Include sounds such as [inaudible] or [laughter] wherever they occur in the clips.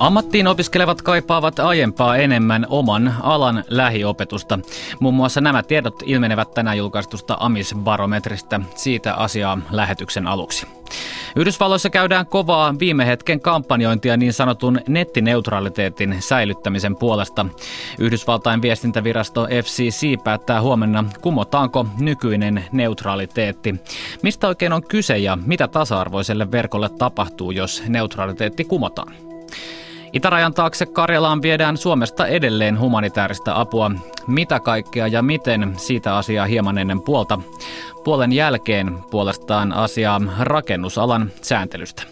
Ammattiin opiskelevat kaipaavat aiempaa enemmän oman alan lähiopetusta. Muun muassa nämä tiedot ilmenevät tänään julkaistusta Amis-barometrista. Siitä asiaa lähetyksen aluksi. Yhdysvalloissa käydään kovaa viime hetken kampanjointia niin sanotun nettineutraliteetin säilyttämisen puolesta. Yhdysvaltain viestintävirasto FCC päättää huomenna, kumotaanko nykyinen neutraliteetti. Mistä oikein on kyse ja mitä tasa-arvoiselle verkolle tapahtuu, jos neutraliteetti kumotaan? Itärajan taakse Karjalaan viedään Suomesta edelleen humanitaarista apua. Mitä kaikkea ja miten, siitä asiaa hieman ennen puolta. Puolen jälkeen puolestaan asiaa rakennusalan sääntelystä.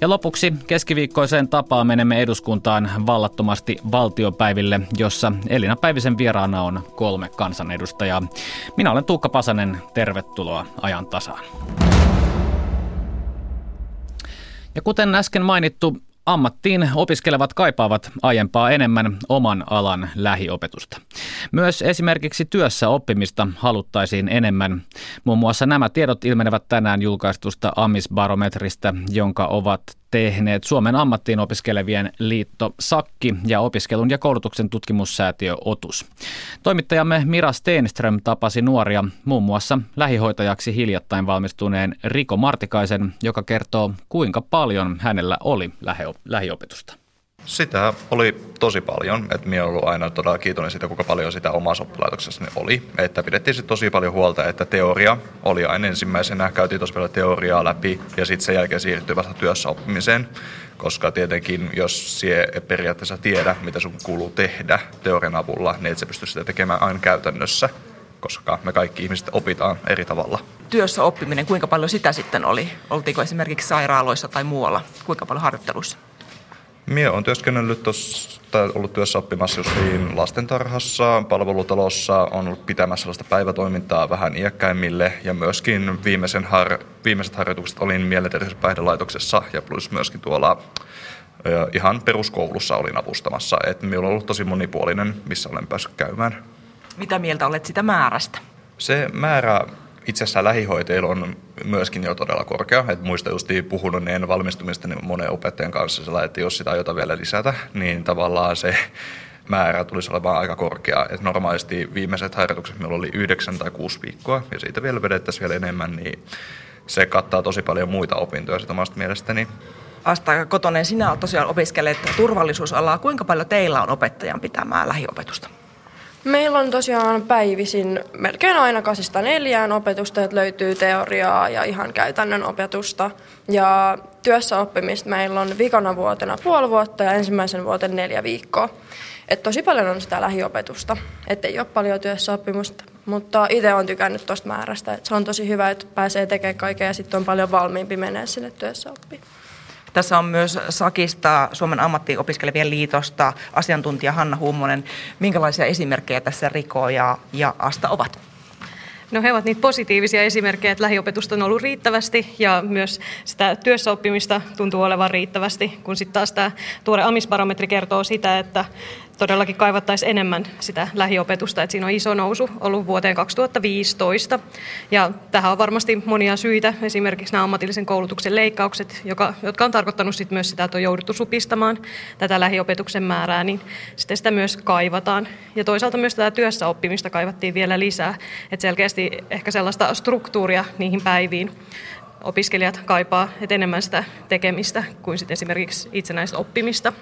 Ja lopuksi keskiviikkoiseen tapaan menemme eduskuntaan vallattomasti valtiopäiville, jossa Elina Päivisen vieraana on kolme kansanedustajaa. Minä olen Tuukka Pasanen, tervetuloa ajan tasaan. Ja kuten äsken mainittu, Ammattiin opiskelevat kaipaavat aiempaa enemmän oman alan lähiopetusta. Myös esimerkiksi työssä oppimista haluttaisiin enemmän. Muun muassa nämä tiedot ilmenevät tänään julkaistusta Amisbarometrista, jonka ovat tehneet Suomen ammattiin opiskelevien liitto Sakki ja opiskelun ja koulutuksen tutkimussäätiö Otus. Toimittajamme Mira Steenström tapasi nuoria muun muassa lähihoitajaksi hiljattain valmistuneen Riko Martikaisen, joka kertoo kuinka paljon hänellä oli lähiopetusta. Sitä oli tosi paljon, että minä olen ollut aina todella kiitollinen siitä, kuinka paljon sitä omassa oppilaitoksessani oli. Että pidettiin sitten tosi paljon huolta, että teoria oli aina ensimmäisenä, käytiin tosi paljon teoriaa läpi ja sitten sen jälkeen siirtyi vasta työssä oppimiseen. Koska tietenkin, jos sie periaatteessa tiedä, mitä sun kuuluu tehdä teorian avulla, niin et sä pysty sitä tekemään aina käytännössä koska me kaikki ihmiset opitaan eri tavalla. Työssä oppiminen, kuinka paljon sitä sitten oli? Oltiinko esimerkiksi sairaaloissa tai muualla? Kuinka paljon harjoitteluissa? Mie on työskennellyt tuossa, tai ollut työssä oppimassa justiin lastentarhassa, palvelutalossa, on ollut pitämässä sellaista päivätoimintaa vähän iäkkäimmille ja myöskin viimeisen har, viimeiset harjoitukset olin mielenterveyspäihdelaitoksessa ja plus myöskin tuolla ihan peruskoulussa olin avustamassa. Et minulla on ollut tosi monipuolinen, missä olen päässyt käymään. Mitä mieltä olet sitä määrästä? Se määrä itse asiassa lähihoitajilla on myöskin jo todella korkea. Et muista just puhunut niin valmistumista niin monen opettajan kanssa että jos sitä aiotaan vielä lisätä, niin tavallaan se määrä tulisi olemaan aika korkea. Et normaalisti viimeiset harjoitukset meillä oli yhdeksän tai kuusi viikkoa, ja siitä vielä vedettäisiin vielä enemmän, niin se kattaa tosi paljon muita opintoja sitä omasta mielestäni. Asta Kotonen, sinä tosiaan opiskelet turvallisuusalaa. Kuinka paljon teillä on opettajan pitämää lähiopetusta? Meillä on tosiaan päivisin melkein aina kasista neljään opetusta, että löytyy teoriaa ja ihan käytännön opetusta. Ja työssä oppimista meillä on vikana vuotena puoli vuotta ja ensimmäisen vuoten neljä viikkoa. Et tosi paljon on sitä lähiopetusta, ettei ole paljon työssä oppimusta. Mutta itse olen tykännyt tuosta määrästä, että se on tosi hyvä, että pääsee tekemään kaikkea ja sitten on paljon valmiimpi menee sinne työssä oppimaan. Tässä on myös Sakista, Suomen ammattiopiskelevien liitosta, asiantuntija Hanna Hummonen. Minkälaisia esimerkkejä tässä Riko ja, ja Asta ovat? No he ovat niitä positiivisia esimerkkejä, että lähiopetusta on ollut riittävästi ja myös sitä työssäoppimista tuntuu olevan riittävästi, kun sitten taas tämä tuore amisbarometri kertoo sitä, että todellakin kaivattaisiin enemmän sitä lähiopetusta, että siinä on iso nousu ollut vuoteen 2015. Ja tähän on varmasti monia syitä, esimerkiksi nämä ammatillisen koulutuksen leikkaukset, joka, jotka on tarkoittanut sit myös sitä, että on jouduttu supistamaan tätä lähiopetuksen määrää, niin sitten sitä myös kaivataan. Ja toisaalta myös tätä työssä oppimista kaivattiin vielä lisää, että selkeästi ehkä sellaista struktuuria niihin päiviin opiskelijat kaipaa enemmän sitä tekemistä kuin sitten esimerkiksi itsenäistä oppimista.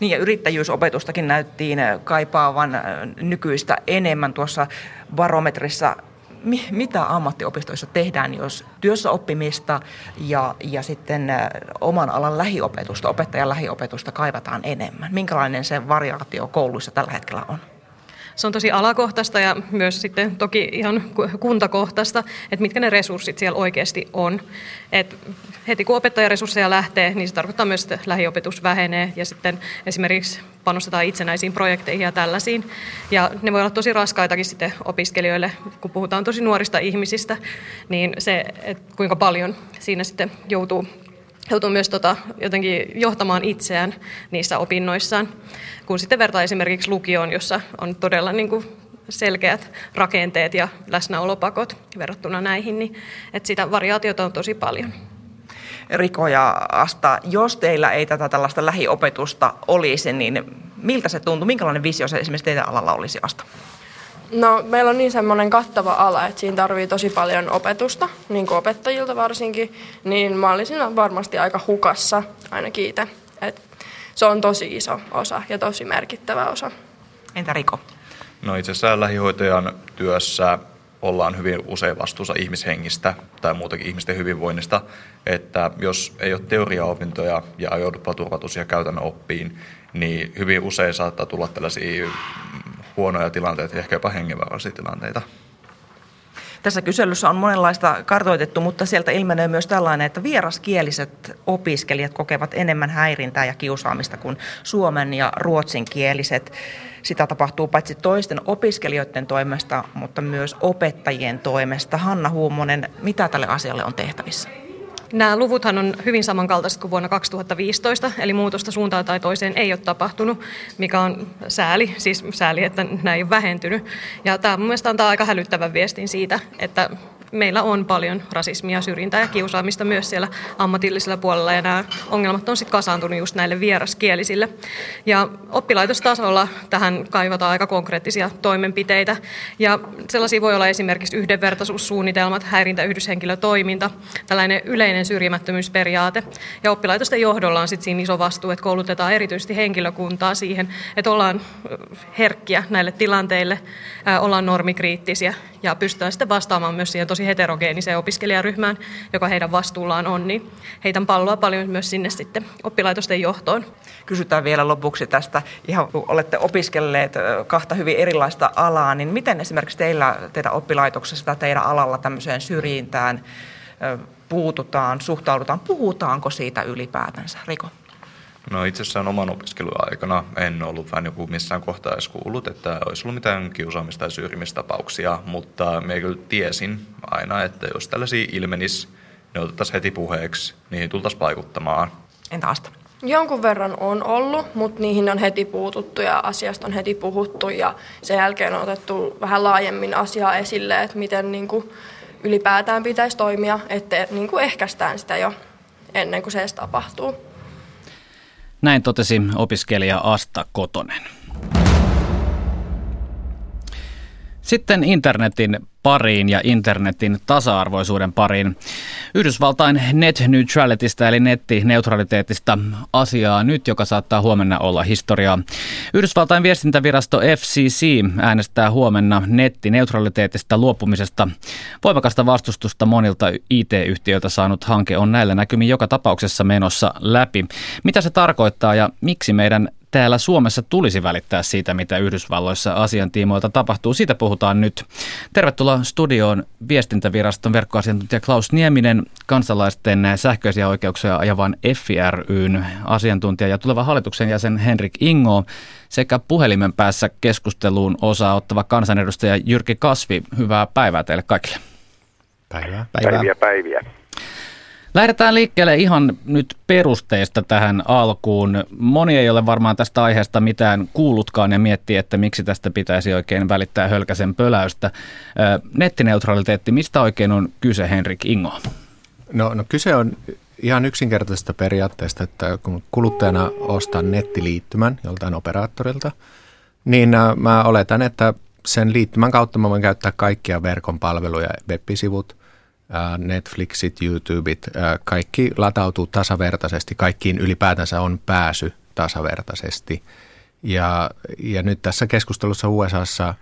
Niin ja yrittäjyysopetustakin näyttiin kaipaavan äh, nykyistä enemmän tuossa barometrissa. Mitä ammattiopistoissa tehdään, jos työssä oppimista ja, ja sitten äh, oman alan lähiopetusta, opettajan lähiopetusta kaivataan enemmän? Minkälainen se variaatio kouluissa tällä hetkellä on? Se on tosi alakohtaista ja myös sitten toki ihan kuntakohtaista, että mitkä ne resurssit siellä oikeasti on. Et heti kun opettajaresursseja lähtee, niin se tarkoittaa myös, että lähiopetus vähenee ja sitten esimerkiksi panostetaan itsenäisiin projekteihin ja tällaisiin. Ja ne voi olla tosi raskaitakin sitten opiskelijoille, kun puhutaan tosi nuorista ihmisistä, niin se, että kuinka paljon siinä sitten joutuu joutuu myös tota, jotenkin johtamaan itseään niissä opinnoissaan, kun sitten vertaa esimerkiksi lukioon, jossa on todella niin kuin selkeät rakenteet ja läsnäolopakot verrattuna näihin, niin että sitä variaatiota on tosi paljon. Riko ja Asta, jos teillä ei tätä tällaista lähiopetusta olisi, niin miltä se tuntuu? Minkälainen visio se esimerkiksi teidän alalla olisi, Asta? No, meillä on niin semmoinen kattava ala, että siinä tarvii tosi paljon opetusta, niin kuin opettajilta varsinkin, niin mä olisin varmasti aika hukassa ainakin itse. Et se on tosi iso osa ja tosi merkittävä osa. Entä Riko? No itse asiassa lähihoitajan työssä ollaan hyvin usein vastuussa ihmishengistä tai muutenkin ihmisten hyvinvoinnista, että jos ei ole teoriaopintoja ja joudut turvatusia käytännön oppiin, niin hyvin usein saattaa tulla tällaisia huonoja tilanteita ja ehkä jopa hengenvaarallisia tilanteita. Tässä kyselyssä on monenlaista kartoitettu, mutta sieltä ilmenee myös tällainen, että vieraskieliset opiskelijat kokevat enemmän häirintää ja kiusaamista kuin suomen ja ruotsinkieliset. Sitä tapahtuu paitsi toisten opiskelijoiden toimesta, mutta myös opettajien toimesta. Hanna Huumonen, mitä tälle asialle on tehtävissä? Nämä luvuthan on hyvin samankaltaiset kuin vuonna 2015, eli muutosta suuntaan tai toiseen ei ole tapahtunut, mikä on sääli, siis sääli, että näin ei ole vähentynyt. Ja tämä mun mielestä antaa aika hälyttävän viestin siitä, että meillä on paljon rasismia, syrjintää ja kiusaamista myös siellä ammatillisella puolella ja nämä ongelmat on sitten kasaantunut just näille vieraskielisille. Ja oppilaitostasolla tähän kaivataan aika konkreettisia toimenpiteitä ja sellaisia voi olla esimerkiksi yhdenvertaisuussuunnitelmat, häirintäyhdyshenkilötoiminta, tällainen yleinen syrjimättömyysperiaate ja oppilaitosten johdolla on sitten siinä iso vastuu, että koulutetaan erityisesti henkilökuntaa siihen, että ollaan herkkiä näille tilanteille, ollaan normikriittisiä ja pystytään sitten vastaamaan myös siihen tosi heterogeeniseen opiskelijaryhmään, joka heidän vastuullaan on, niin heitän palloa paljon myös sinne sitten oppilaitosten johtoon. Kysytään vielä lopuksi tästä, ihan kun olette opiskelleet kahta hyvin erilaista alaa, niin miten esimerkiksi teillä, teidän oppilaitoksessa tai teidän alalla tämmöiseen syrjintään puututaan, suhtaudutaan, puhutaanko siitä ylipäätänsä? Riko? No itse asiassa oman opiskeluaikana en ollut vähän joku missään kohtaa edes kuullut, että olisi ollut mitään kiusaamista tai syrjimistapauksia, mutta me kyllä tiesin aina, että jos tällaisia ilmenisi, ne otettaisiin heti puheeksi, niihin tultaisiin vaikuttamaan. Entä Asta? Jonkun verran on ollut, mutta niihin on heti puututtu ja asiasta on heti puhuttu ja sen jälkeen on otettu vähän laajemmin asiaa esille, että miten niin kuin ylipäätään pitäisi toimia, että niin kuin ehkäistään sitä jo ennen kuin se edes tapahtuu. Näin totesi opiskelija Asta Kotonen. Sitten internetin pariin ja internetin tasa-arvoisuuden pariin. Yhdysvaltain net neutralitystä eli nettineutraliteetista asiaa nyt, joka saattaa huomenna olla historiaa. Yhdysvaltain viestintävirasto FCC äänestää huomenna nettineutraliteetista luopumisesta. Voimakasta vastustusta monilta IT-yhtiöiltä saanut hanke on näillä näkymin joka tapauksessa menossa läpi. Mitä se tarkoittaa ja miksi meidän täällä Suomessa tulisi välittää siitä, mitä Yhdysvalloissa asiantiimoilta tapahtuu. Siitä puhutaan nyt. Tervetuloa studioon viestintäviraston verkkoasiantuntija Klaus Nieminen, kansalaisten sähköisiä oikeuksia ajavan FIRYn asiantuntija ja tuleva hallituksen jäsen Henrik Ingo sekä puhelimen päässä keskusteluun osaa ottava kansanedustaja Jyrki Kasvi. Hyvää päivää teille kaikille. Päivää. Päivää. Päiviä, päiviä. Lähdetään liikkeelle ihan nyt perusteista tähän alkuun. Moni ei ole varmaan tästä aiheesta mitään kuullutkaan ja miettii, että miksi tästä pitäisi oikein välittää hölkäsen pöläystä. Nettineutraliteetti, mistä oikein on kyse, Henrik Ingo? No, no kyse on ihan yksinkertaisesta periaatteesta, että kun kuluttajana ostan nettiliittymän joltain operaattorilta, niin mä oletan, että sen liittymän kautta mä voin käyttää kaikkia verkon palveluja, web-sivut – Netflixit, YouTubeit, kaikki latautuu tasavertaisesti, kaikkiin ylipäätänsä on pääsy tasavertaisesti. Ja, ja nyt tässä keskustelussa USAssa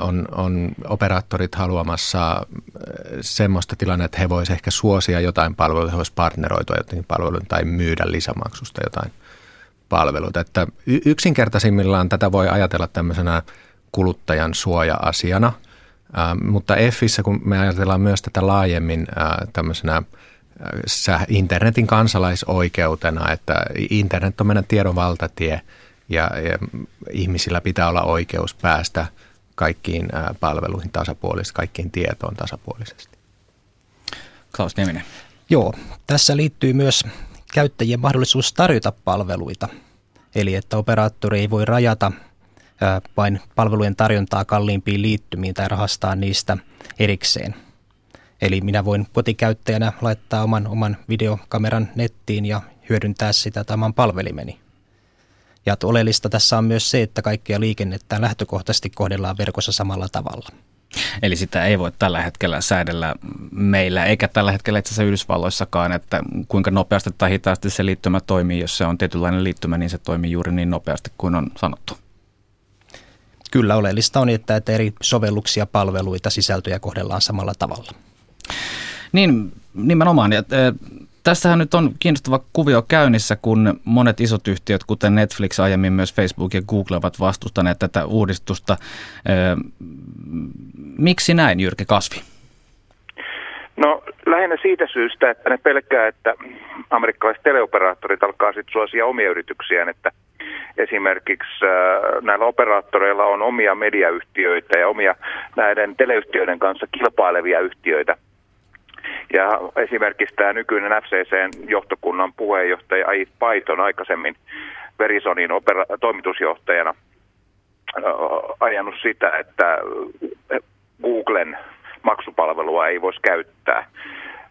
on, on operaattorit haluamassa semmoista tilannetta, että he voisivat ehkä suosia jotain palveluita, he voisivat partneroitua jotenkin palveluita tai myydä lisämaksusta jotain palveluita. Että yksinkertaisimmillaan tätä voi ajatella tämmöisenä kuluttajan suoja-asiana – Äh, mutta EFissä, kun me ajatellaan myös tätä laajemmin äh, tämmöisenä äh, internetin kansalaisoikeutena, että internet on meidän tiedon valtatie ja, ja ihmisillä pitää olla oikeus päästä kaikkiin palveluihin tasapuolisesti, kaikkiin tietoon tasapuolisesti. Klaus Nieminen. Joo, tässä liittyy myös käyttäjien mahdollisuus tarjota palveluita. Eli että operaattori ei voi rajata vain palvelujen tarjontaa kalliimpiin liittymiin tai rahastaa niistä erikseen. Eli minä voin kotikäyttäjänä laittaa oman, oman videokameran nettiin ja hyödyntää sitä tämän palvelimeni. Ja oleellista tässä on myös se, että kaikkia liikennettä lähtökohtaisesti kohdellaan verkossa samalla tavalla. Eli sitä ei voi tällä hetkellä säädellä meillä, eikä tällä hetkellä itse asiassa Yhdysvalloissakaan, että kuinka nopeasti tai hitaasti se liittymä toimii. Jos se on tietynlainen liittymä, niin se toimii juuri niin nopeasti kuin on sanottu. Kyllä oleellista on, että, eri sovelluksia, palveluita, sisältöjä kohdellaan samalla tavalla. Niin, nimenomaan. Ja, Tässähän nyt on kiinnostava kuvio käynnissä, kun monet isot yhtiöt, kuten Netflix, aiemmin myös Facebook ja Google, ovat vastustaneet tätä uudistusta. Miksi näin, Jyrki Kasvi? No lähinnä siitä syystä, että ne pelkää, että amerikkalaiset teleoperaattorit alkaa sitten suosia omia yrityksiään, että esimerkiksi näillä operaattoreilla on omia mediayhtiöitä ja omia näiden teleyhtiöiden kanssa kilpailevia yhtiöitä. Ja esimerkiksi tämä nykyinen FCCn johtokunnan puheenjohtaja Ait Paiton aikaisemmin Verisonin opera- toimitusjohtajana ajanut sitä, että Googlen maksupalvelua ei voisi käyttää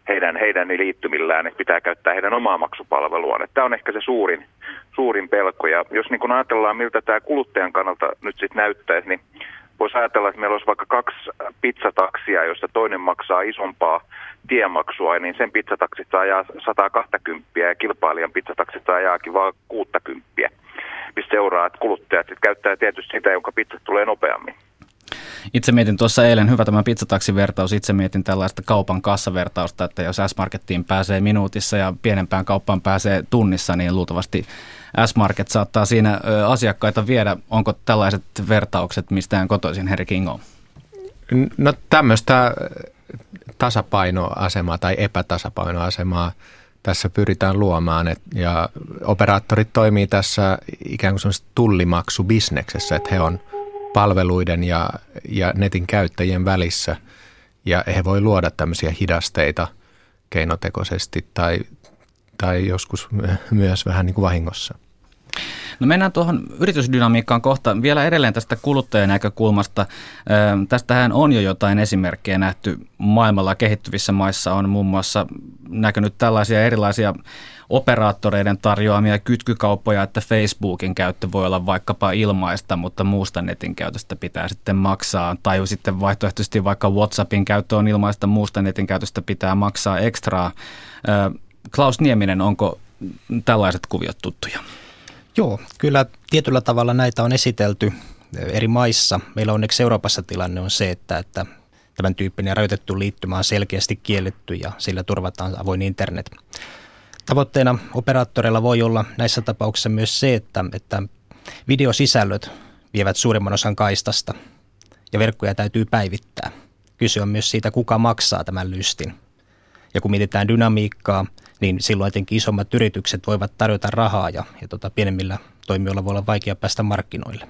heidän, heidän liittymillään, että pitää käyttää heidän omaa maksupalveluaan. Tämä on ehkä se suurin, suurin pelko. Ja jos niin kun ajatellaan, miltä tämä kuluttajan kannalta nyt sitten näyttäisi, niin voisi ajatella, että meillä olisi vaikka kaksi pizzataksia, joista toinen maksaa isompaa tiemaksua, niin sen pizzataksit saa ajaa 120 ja kilpailijan pizzataksit saa ajaakin vain 60. Mistä seuraa, että kuluttajat käyttää tietysti sitä, jonka pizza tulee nopeammin. Itse mietin tuossa eilen, hyvä tämä pizzataksivertaus, itse mietin tällaista kaupan kassavertausta, että jos S-Markettiin pääsee minuutissa ja pienempään kauppaan pääsee tunnissa, niin luultavasti S-Market saattaa siinä asiakkaita viedä. Onko tällaiset vertaukset mistään kotoisin, Herri Kingo? No tämmöistä tasapainoasemaa tai epätasapainoasemaa tässä pyritään luomaan. Et, ja operaattorit toimii tässä ikään kuin tullimaksubisneksessä, että he on palveluiden ja, ja netin käyttäjien välissä ja he voi luoda tämmöisiä hidasteita keinotekoisesti tai, tai joskus [laughs] myös vähän niin kuin vahingossa. No mennään tuohon yritysdynamiikkaan kohta. Vielä edelleen tästä kuluttajan näkökulmasta. Tästähän on jo jotain esimerkkejä nähty maailmalla kehittyvissä maissa. On muun muassa näkynyt tällaisia erilaisia operaattoreiden tarjoamia kytkykauppoja, että Facebookin käyttö voi olla vaikkapa ilmaista, mutta muusta netin käytöstä pitää sitten maksaa. Tai sitten vaihtoehtoisesti vaikka WhatsAppin käyttö on ilmaista, muusta netin käytöstä pitää maksaa ekstraa. Klaus Nieminen, onko tällaiset kuviot tuttuja? Joo, kyllä tietyllä tavalla näitä on esitelty eri maissa. Meillä onneksi Euroopassa tilanne on se, että, että tämän tyyppinen rajoitettu liittymä on selkeästi kielletty ja sillä turvataan avoin internet. Tavoitteena operaattoreilla voi olla näissä tapauksissa myös se, että, että videosisällöt vievät suurimman osan kaistasta ja verkkoja täytyy päivittää. Kyse on myös siitä, kuka maksaa tämän lystin. Ja kun mietitään dynamiikkaa, niin silloin etenkin isommat yritykset voivat tarjota rahaa ja, ja tota, pienemmillä toimijoilla voi olla vaikea päästä markkinoille.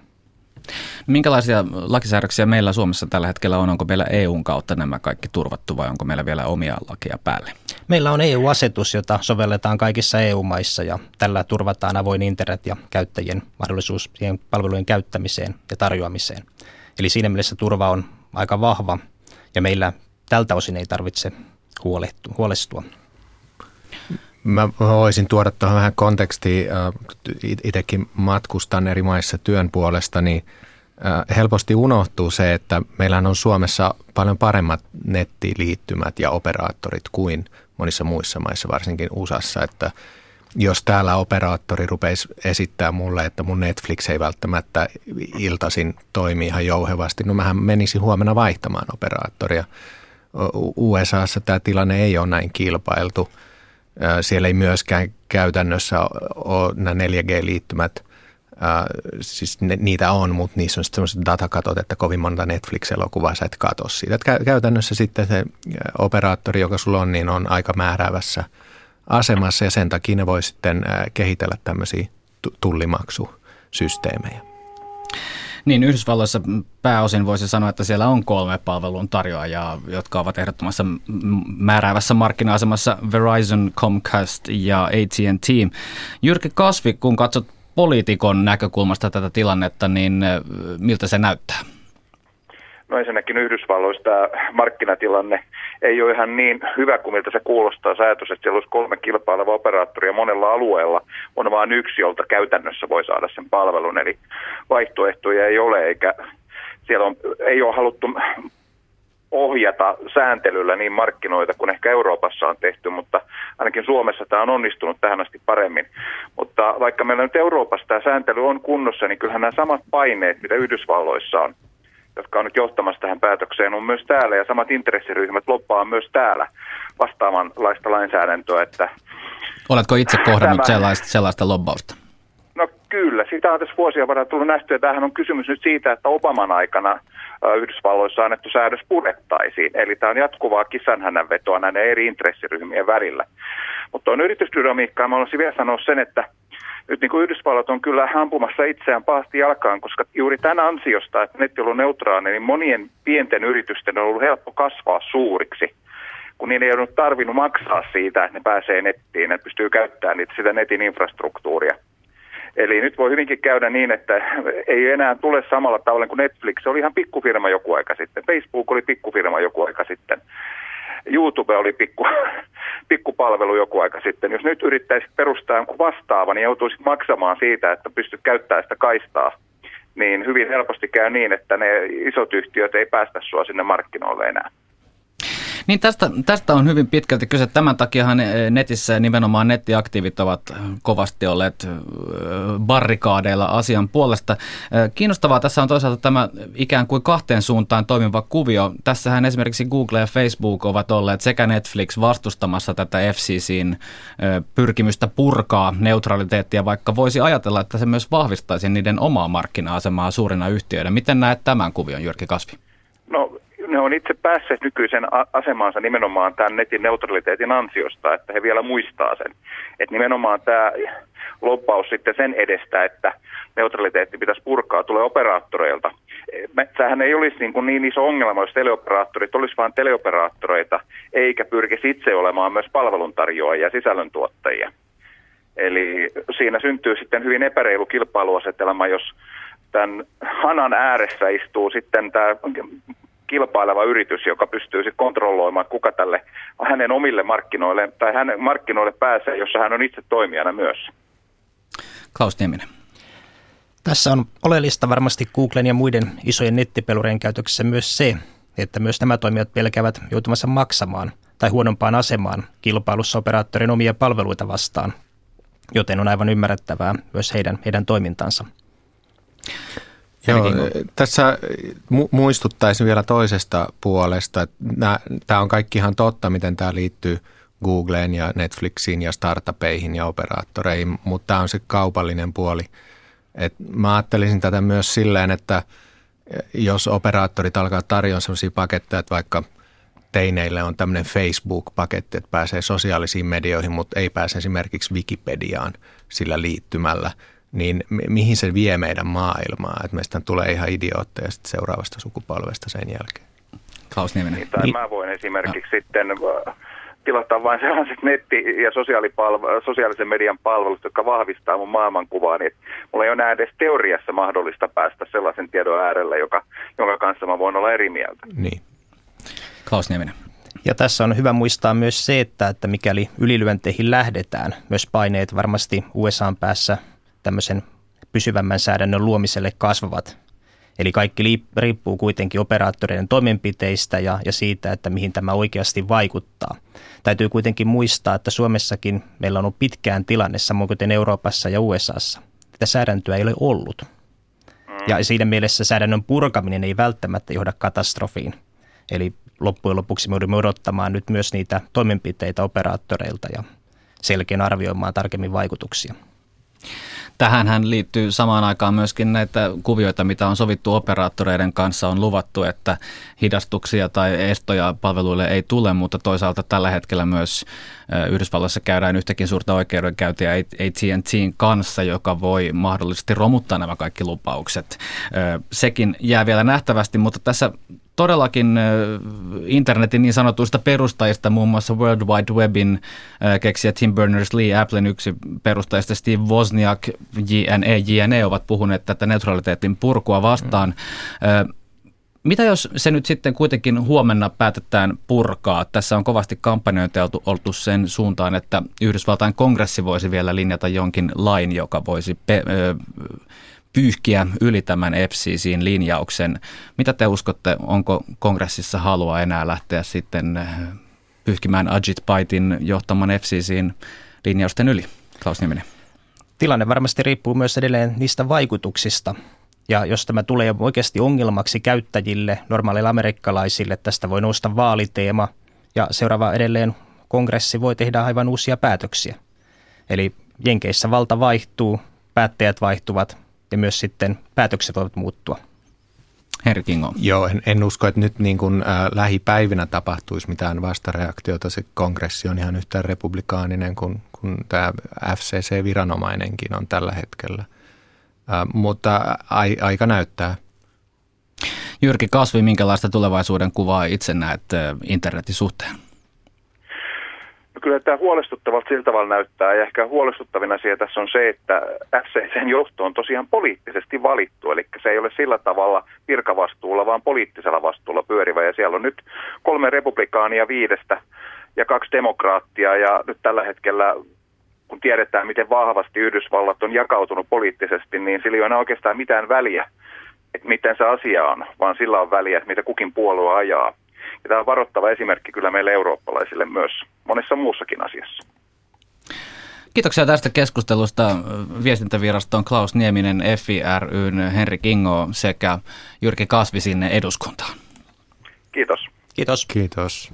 Minkälaisia lakisäädöksiä meillä Suomessa tällä hetkellä on? Onko meillä EUn kautta nämä kaikki turvattu vai onko meillä vielä omia lakia päälle? Meillä on EU-asetus, jota sovelletaan kaikissa EU-maissa ja tällä turvataan avoin internet ja käyttäjien mahdollisuus siihen palvelujen käyttämiseen ja tarjoamiseen. Eli siinä mielessä turva on aika vahva ja meillä tältä osin ei tarvitse huolestua. Mä voisin tuoda tuohon vähän kontekstia. Itsekin matkustan eri maissa työn puolesta, niin helposti unohtuu se, että meillä on Suomessa paljon paremmat nettiliittymät ja operaattorit kuin monissa muissa maissa, varsinkin USAssa, että jos täällä operaattori rupeisi esittää mulle, että mun Netflix ei välttämättä iltaisin toimi ihan jouhevasti, no mähän menisin huomenna vaihtamaan operaattoria. USAssa tämä tilanne ei ole näin kilpailtu – siellä ei myöskään käytännössä ole nämä 4G-liittymät, siis ne, niitä on, mutta niissä on sitten datakatot, että kovin monta Netflix-elokuvaa sä et katso siitä. Käytännössä sitten se operaattori, joka sulla on, niin on aika määräävässä asemassa ja sen takia ne voi sitten kehitellä tämmöisiä tullimaksusysteemejä. Niin, Yhdysvalloissa pääosin voisi sanoa, että siellä on kolme palvelun tarjoajaa, jotka ovat ehdottomassa määräävässä markkina-asemassa Verizon, Comcast ja AT&T. Jyrki Kasvi, kun katsot poliitikon näkökulmasta tätä tilannetta, niin miltä se näyttää? No ensinnäkin Yhdysvalloissa tämä markkinatilanne ei ole ihan niin hyvä kuin miltä se kuulostaa säätös, että siellä olisi kolme kilpailevaa operaattoria monella alueella. On vain yksi, jolta käytännössä voi saada sen palvelun, eli vaihtoehtoja ei ole, eikä siellä on, ei ole haluttu ohjata sääntelyllä niin markkinoita kuin ehkä Euroopassa on tehty, mutta ainakin Suomessa tämä on onnistunut tähän asti paremmin. Mutta vaikka meillä nyt Euroopassa tämä sääntely on kunnossa, niin kyllähän nämä samat paineet, mitä Yhdysvalloissa on, jotka on nyt johtamassa tähän päätökseen, on myös täällä ja samat intressiryhmät loppaa myös täällä vastaavanlaista lainsäädäntöä. Että Oletko itse kohdannut tämä, sellaista, sellaista lobbausta? No kyllä, sitä on tässä vuosia varrella tullut nähtyä. Tämähän on kysymys nyt siitä, että Obaman aikana Yhdysvalloissa annettu säädös purettaisiin. Eli tämä on jatkuvaa kisanhännänvetoa näiden eri intressiryhmien välillä. Mutta on yritysdynamiikkaa, mä haluaisin vielä sanoa sen, että nyt niin kuin Yhdysvallat on kyllä ampumassa itseään pahasti jalkaan, koska juuri tämän ansiosta, että netti on neutraali, niin monien pienten yritysten on ollut helppo kasvaa suuriksi kun niin ei ole tarvinnut maksaa siitä, että ne pääsee nettiin, että pystyy käyttämään niitä, sitä netin infrastruktuuria. Eli nyt voi hyvinkin käydä niin, että ei enää tule samalla tavalla kuin Netflix. Se oli ihan pikkufirma joku aika sitten. Facebook oli pikkufirma joku aika sitten. YouTube oli pikku, [laughs] pikkupalvelu joku aika sitten. Jos nyt yrittäisit perustaa jonkun vastaava, niin joutuisit maksamaan siitä, että pystyt käyttämään sitä kaistaa. Niin hyvin helposti käy niin, että ne isot yhtiöt ei päästä sua sinne markkinoille enää. Niin tästä, tästä on hyvin pitkälti kyse. Tämän takiahan eh, netissä nimenomaan nettiaktiivit ovat kovasti olleet eh, barrikaadeilla asian puolesta. Eh, kiinnostavaa tässä on toisaalta tämä ikään kuin kahteen suuntaan toimiva kuvio. Tässähän esimerkiksi Google ja Facebook ovat olleet sekä Netflix vastustamassa tätä FCCin pyrkimystä purkaa neutraliteettia, vaikka voisi ajatella, että se myös vahvistaisi niiden omaa markkina-asemaa suurina yhtiöinä. Miten näet tämän kuvion, Jyrki Kasvi? No ne on itse päässeet nykyisen asemaansa nimenomaan tämän netin neutraliteetin ansiosta, että he vielä muistaa sen. Että nimenomaan tämä loppaus sitten sen edestä, että neutraliteetti pitäisi purkaa, tulee operaattoreilta. Tämähän ei olisi niin, kuin niin iso ongelma, jos teleoperaattorit olisi vain teleoperaattoreita, eikä pyrkisi itse olemaan myös palveluntarjoajia ja sisällöntuottajia. Eli siinä syntyy sitten hyvin epäreilu kilpailuasetelma, jos tämän hanan ääressä istuu sitten tämä kilpaileva yritys, joka pystyy sitten kontrolloimaan, kuka tälle hänen omille markkinoille tai hänen markkinoille pääsee, jossa hän on itse toimijana myös. Klaus Nieminen. Tässä on oleellista varmasti Googlen ja muiden isojen nettipelurien käytöksessä myös se, että myös nämä toimijat pelkäävät joutumassa maksamaan tai huonompaan asemaan kilpailussa operaattorin omia palveluita vastaan, joten on aivan ymmärrettävää myös heidän, heidän toimintansa. Joo, tässä mu- muistuttaisin vielä toisesta puolesta. Tämä on kaikki ihan totta, miten tämä liittyy Googleen ja Netflixiin ja startupeihin ja operaattoreihin, mutta tämä on se kaupallinen puoli. Et mä ajattelisin tätä myös silleen, että jos operaattorit alkaa tarjoa sellaisia paketteja, että vaikka teineille on tämmöinen Facebook-paketti, että pääsee sosiaalisiin medioihin, mutta ei pääse esimerkiksi Wikipediaan sillä liittymällä – niin mihin se vie meidän maailmaa, että meistä tulee ihan idiootteja sitten seuraavasta sukupolvesta sen jälkeen. Klaus Nieminen. Niin, tai niin. mä voin esimerkiksi niin. sitten äh, tilata vain sellaiset netti- ja sosiaalisen median palvelut, jotka vahvistaa mun maailmankuvaa, niin mulla ei ole enää edes teoriassa mahdollista päästä sellaisen tiedon äärelle, joka, jonka kanssa mä voin olla eri mieltä. Niin. Klaus Nieminen. Ja tässä on hyvä muistaa myös se, että, että mikäli ylilyönteihin lähdetään, myös paineet varmasti USAn päässä tämmöisen pysyvämmän säädännön luomiselle kasvavat. Eli kaikki riippuu kuitenkin operaattoreiden toimenpiteistä ja, ja siitä, että mihin tämä oikeasti vaikuttaa. Täytyy kuitenkin muistaa, että Suomessakin meillä on ollut pitkään tilanne, samoin kuten Euroopassa ja USAssa. Tätä säädäntöä ei ole ollut. Mm. Ja siinä mielessä säädännön purkaminen ei välttämättä johda katastrofiin. Eli loppujen lopuksi me joudumme odottamaan nyt myös niitä toimenpiteitä operaattoreilta ja selkeän arvioimaan tarkemmin vaikutuksia. Tähän liittyy samaan aikaan myöskin näitä kuvioita, mitä on sovittu operaattoreiden kanssa. On luvattu, että hidastuksia tai estoja palveluille ei tule, mutta toisaalta tällä hetkellä myös Yhdysvalloissa käydään yhtäkin suurta oikeudenkäyntiä AT&Tn kanssa, joka voi mahdollisesti romuttaa nämä kaikki lupaukset. Sekin jää vielä nähtävästi, mutta tässä todellakin internetin niin sanotuista perustajista, muun muassa World Wide Webin keksijä Tim Berners-Lee, Applen yksi perustajista Steve Wozniak, JNE, JNE ovat puhuneet tätä neutraliteetin purkua vastaan. Mm. Mitä jos se nyt sitten kuitenkin huomenna päätetään purkaa? Tässä on kovasti kampanjoiteltu oltu sen suuntaan, että Yhdysvaltain kongressi voisi vielä linjata jonkin lain, joka voisi pe- ö, pyyhkiä yli tämän FCCin linjauksen. Mitä te uskotte, onko kongressissa halua enää lähteä sitten pyyhkimään Ajit Paitin johtaman FCCin linjausten yli? Klaus Nieminen. Tilanne varmasti riippuu myös edelleen niistä vaikutuksista, ja jos tämä tulee oikeasti ongelmaksi käyttäjille, normaaleille amerikkalaisille, tästä voi nousta vaaliteema ja seuraava edelleen kongressi voi tehdä aivan uusia päätöksiä. Eli Jenkeissä valta vaihtuu, päättäjät vaihtuvat ja myös sitten päätökset voivat muuttua. Henri Kingo. Joo, en, en usko, että nyt niin kuin, äh, lähipäivinä tapahtuisi mitään vastareaktiota. Se kongressi on ihan yhtä republikaaninen kuin, kuin tämä FCC-viranomainenkin on tällä hetkellä – mutta aika näyttää. Jyrki Kasvi, minkälaista tulevaisuuden kuvaa itse näet internetin suhteen? Kyllä tämä huolestuttavalta sillä tavalla näyttää ja ehkä huolestuttavin asia tässä on se, että FCCn johto on tosiaan poliittisesti valittu, eli se ei ole sillä tavalla virkavastuulla, vaan poliittisella vastuulla pyörivä ja siellä on nyt kolme republikaania viidestä ja kaksi demokraattia ja nyt tällä hetkellä kun tiedetään, miten vahvasti Yhdysvallat on jakautunut poliittisesti, niin sillä ei ole oikeastaan mitään väliä, että miten se asia on, vaan sillä on väliä, että mitä kukin puolue ajaa. Ja tämä on varoittava esimerkki kyllä meille eurooppalaisille myös monessa muussakin asiassa. Kiitoksia tästä keskustelusta viestintäviraston Klaus Nieminen, FIRYn Henri Kingo sekä Jyrki Kasvi sinne eduskuntaan. Kiitos. Kiitos. Kiitos.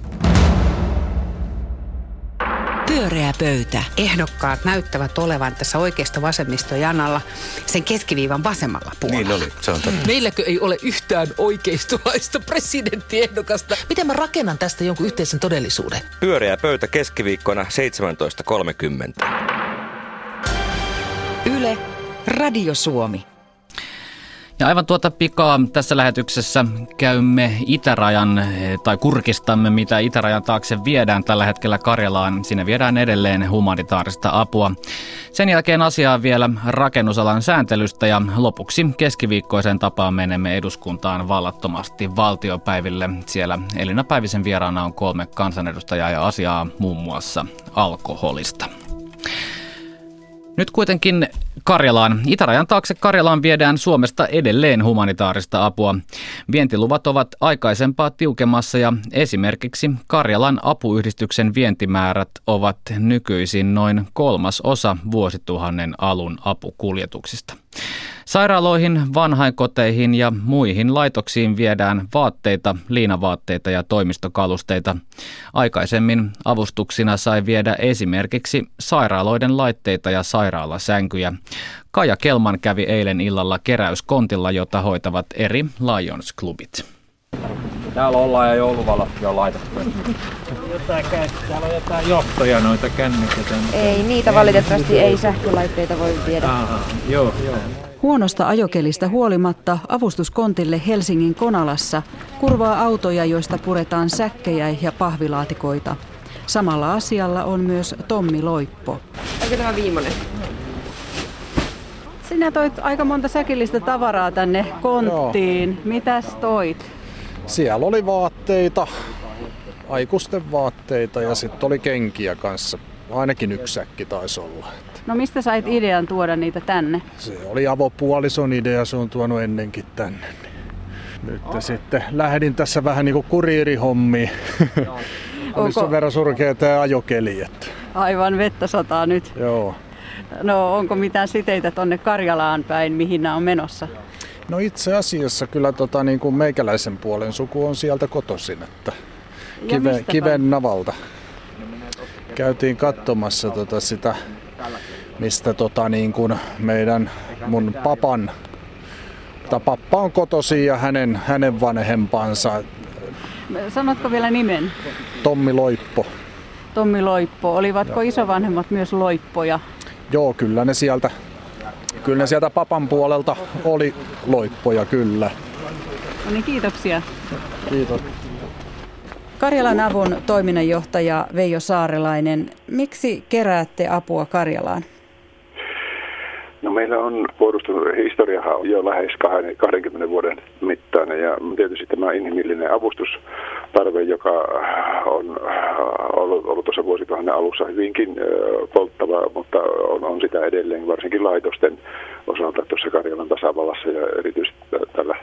Pyöreä pöytä. Ehdokkaat näyttävät olevan tässä oikeasta vasemmisto janalla sen keskiviivan vasemmalla puolella. Niin oli, se on totta. Meilläkö ei ole yhtään oikeistolaista [laughs] presidenttiehdokasta? Miten mä rakennan tästä jonkun yhteisen todellisuuden? Pyöreä pöytä keskiviikkona 17.30. Yle, Radio Suomi. Ja aivan tuota pikaa tässä lähetyksessä käymme itärajan tai kurkistamme, mitä itärajan taakse viedään tällä hetkellä Karjalaan. Sinne viedään edelleen humanitaarista apua. Sen jälkeen asiaa vielä rakennusalan sääntelystä ja lopuksi keskiviikkoisen tapaan menemme eduskuntaan vallattomasti valtiopäiville. Siellä Elina Päivisen vieraana on kolme kansanedustajaa ja asiaa muun muassa alkoholista. Nyt kuitenkin Karjalaan. Itärajan taakse Karjalaan viedään Suomesta edelleen humanitaarista apua. Vientiluvat ovat aikaisempaa tiukemmassa ja esimerkiksi Karjalan apuyhdistyksen vientimäärät ovat nykyisin noin kolmas osa vuosituhannen alun apukuljetuksista. Sairaaloihin, vanhainkoteihin ja muihin laitoksiin viedään vaatteita, liinavaatteita ja toimistokalusteita. Aikaisemmin avustuksina sai viedä esimerkiksi sairaaloiden laitteita ja sairaalasänkyjä. Kaja Kelman kävi eilen illalla keräyskontilla, jota hoitavat eri Lions-klubit. Täällä ollaan ja jouluvalot jo laitettu. Jotain täällä on jotain johtoja noita kännyköitä. Ei, niitä valitettavasti ei sähkölaitteita voi viedä. Aha, joo, joo. Huonosta ajokelista huolimatta avustuskontille Helsingin Konalassa kurvaa autoja, joista puretaan säkkejä ja pahvilaatikoita. Samalla asialla on myös Tommi Loippo. Onko tämä viimeinen? Sinä toit aika monta säkillistä tavaraa tänne konttiin. Mitäs toit? Siellä oli vaatteita, aikuisten vaatteita ja sitten oli kenkiä kanssa. Ainakin yksi säkki taisi olla. No mistä sait idean tuoda niitä tänne? Se oli avopuolison idea, se on tuonut ennenkin tänne. Nyt okay. sitten lähdin tässä vähän niin kuin kuriirihommiin. [laughs] Oli sen verran surkea tämä ajokeli. Että. Aivan vettä sataa nyt. Joo. No onko mitään siteitä tonne Karjalaan päin, mihin nämä on menossa? No itse asiassa kyllä tota, niin kuin meikäläisen puolen suku on sieltä kotoisin, että kive, kiven navalta. Käytiin katsomassa tota sitä mistä tota niin kuin meidän mun papan, tai pappa on kotosi ja hänen, hänen vanhempansa. Sanotko vielä nimen? Tommi Loippo. Tommi Loippo. Olivatko isovanhemmat myös loippoja? Joo, kyllä ne sieltä, kyllä ne sieltä papan puolelta oli loippoja, kyllä. No niin, kiitoksia. Kiitos. Karjalan avun toiminnanjohtaja Veijo Saarelainen, miksi keräätte apua Karjalaan? No meillä on puolustushistoriahan jo lähes 20 vuoden mittainen ja tietysti tämä inhimillinen avustustarve, joka on ollut, tuossa vuosituhannen alussa hyvinkin polttava, mutta on, on sitä edelleen varsinkin laitosten osalta tuossa Karjalan tasavallassa ja erityisesti tällä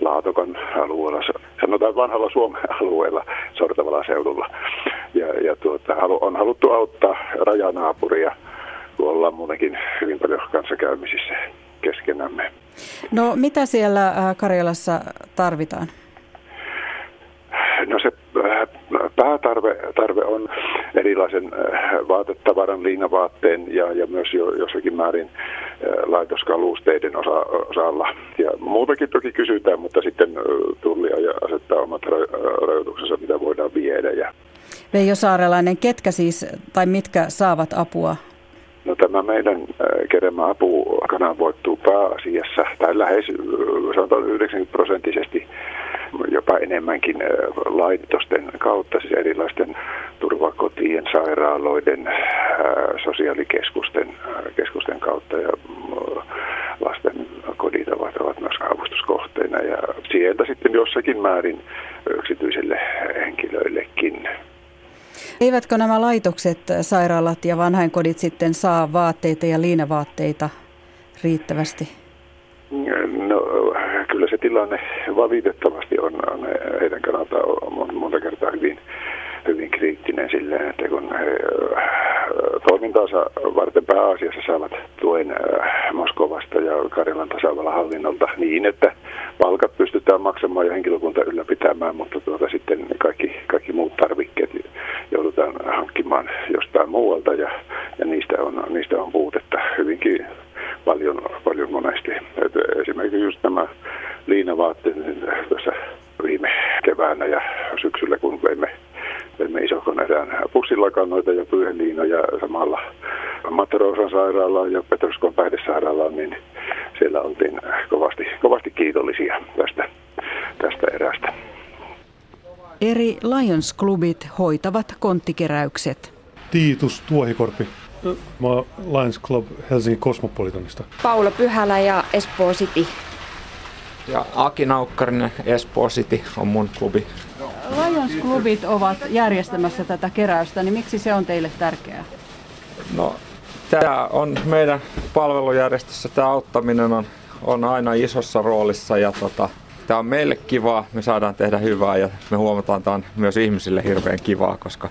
Laatokan alueella, sanotaan vanhalla Suomen [laughs] alueella, sortavalla seudulla. Ja, ja tuota, on haluttu auttaa rajanaapuria kun ollaan muutenkin hyvin paljon kanssakäymisissä keskenämme. No mitä siellä Karjalassa tarvitaan? No se äh, päätarve tarve on erilaisen äh, vaatetavaran, liinavaatteen ja, ja myös jo, jossakin määrin laitoskalusteiden osa, osalla. Ja muutakin toki kysytään, mutta sitten tullia ja asettaa omat rajoituksensa, mitä voidaan viedä. Ja Veijo Saarelainen, ketkä siis tai mitkä saavat apua No tämä meidän äh, keremä apu kanavoittuu pääasiassa, tai lähes äh, sanotaan 90 prosenttisesti jopa enemmänkin laitosten kautta, siis erilaisten turvakotien, sairaaloiden, sosiaalikeskusten keskusten kautta ja lasten kodit ovat, ovat myös avustuskohteina ja sieltä sitten jossakin määrin yksityisille henkilöillekin. Eivätkö nämä laitokset, sairaalat ja vanhainkodit sitten saa vaatteita ja liinavaatteita riittävästi? No kyllä se tilanne valitettavasti on, on heidän kannaltaan on monta kertaa hyvin, hyvin kriittinen silleen, että kun he toimintaansa varten pääasiassa saavat tuen Moskovasta ja Karjalan tasavallan hallinnolta niin, että palkat pystytään maksamaan ja henkilökunta ylläpitämään, mutta tuota sitten kaikki, kaikki muut tarvikkeet joudutaan hankkimaan jostain muualta ja, ja niistä, on, niistä on puutetta hyvinkin paljon, paljon monesti. Et esimerkiksi just nämä liinavaatteet niin tässä viime keväänä ja syksyllä, kun veimme, veimme isohkon erään pussilakannoita ja pyyheliinoja samalla Matterosan sairaalaan ja Petroskon päihdesairaalaan, niin siellä oltiin kovasti, kovasti kiitollisia tästä, tästä erästä. Eri Lions-klubit hoitavat konttikeräykset. Tiitus Tuohikorpi. Mä Lions Club Helsingin Cosmopolitanista. Paula Pyhälä ja Espoo City. Ja Aki Naukkarinen Espoo City on mun klubi. Lions-klubit ovat järjestämässä tätä keräystä, niin miksi se on teille tärkeää? No, tämä on meidän palvelujärjestössä, tämä auttaminen on, on aina isossa roolissa ja tota, tämä on meille kivaa, me saadaan tehdä hyvää ja me huomataan, että tämä on myös ihmisille hirveän kivaa, koska,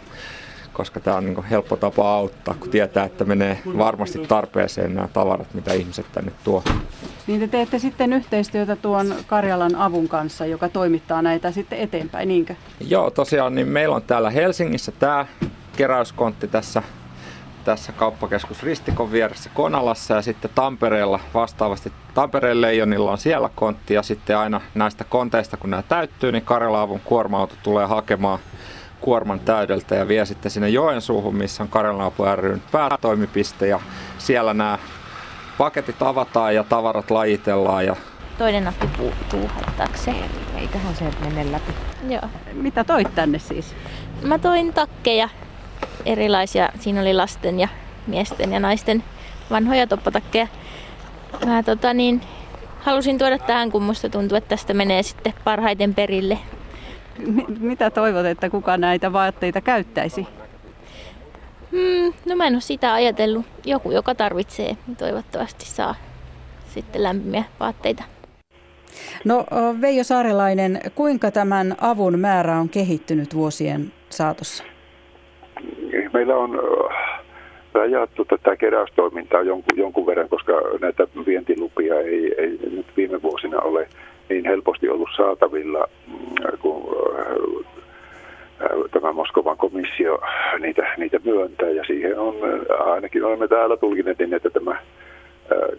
koska tämä on niin helppo tapa auttaa, kun tietää, että menee varmasti tarpeeseen nämä tavarat, mitä ihmiset tänne tuo. Niin te teette sitten yhteistyötä tuon Karjalan avun kanssa, joka toimittaa näitä sitten eteenpäin, niinkö? Joo, tosiaan niin meillä on täällä Helsingissä tämä keräyskontti tässä tässä kauppakeskus Ristikon vieressä Konalassa ja sitten Tampereella vastaavasti Tampereen Leijonilla on siellä kontti ja sitten aina näistä konteista kun nämä täyttyy, niin Karjalaavun kuorma-auto tulee hakemaan kuorman täydeltä ja vie sitten sinne Joensuuhun, missä on Karjalaapu ryn päätoimipiste ja siellä nämä paketit avataan ja tavarat lajitellaan ja toinen nappi puuttuu, haittaako se? Eiköhän se mene läpi. Joo. Mitä toit tänne siis? Mä toin takkeja erilaisia. Siinä oli lasten ja miesten ja naisten vanhoja toppatakkeja. Mä tota niin, halusin tuoda tähän, kun musta tuntuu, että tästä menee sitten parhaiten perille. Mitä toivot, että kuka näitä vaatteita käyttäisi? Hmm, no mä en ole sitä ajatellut. Joku, joka tarvitsee, niin toivottavasti saa sitten lämpimiä vaatteita. No Veijo Saarelainen, kuinka tämän avun määrä on kehittynyt vuosien saatossa? meillä on rajattu tätä keräystoimintaa jonkun, jonkun verran, koska näitä vientilupia ei, ei nyt viime vuosina ole niin helposti ollut saatavilla, mm, kun tämä Moskovan komissio niitä, niitä myöntää. Ja siihen on, ainakin olemme täällä tulkineet niin, että tämä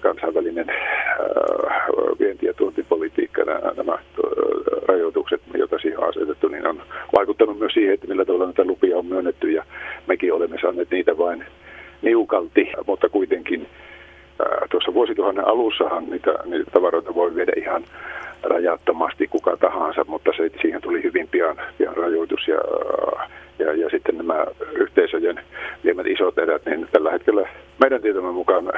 kansainvälinen vienti- ja tuontipolitiikka, nämä rajoitukset, joita siihen on asetettu, niin on vaikuttanut myös siihen, että millä tavalla näitä lupia on myönnetty. Ja mekin olemme saaneet niitä vain niukalti, mutta kuitenkin tuossa vuosituhannen alussahan niitä, niitä tavaroita voi viedä ihan rajattomasti kuka tahansa, mutta se, siihen tuli hyvin pian, pian rajoitus ja, ja, ja sitten nämä yhteisöjen viemät isot erät, niin tällä hetkellä meidän tietomme mukaan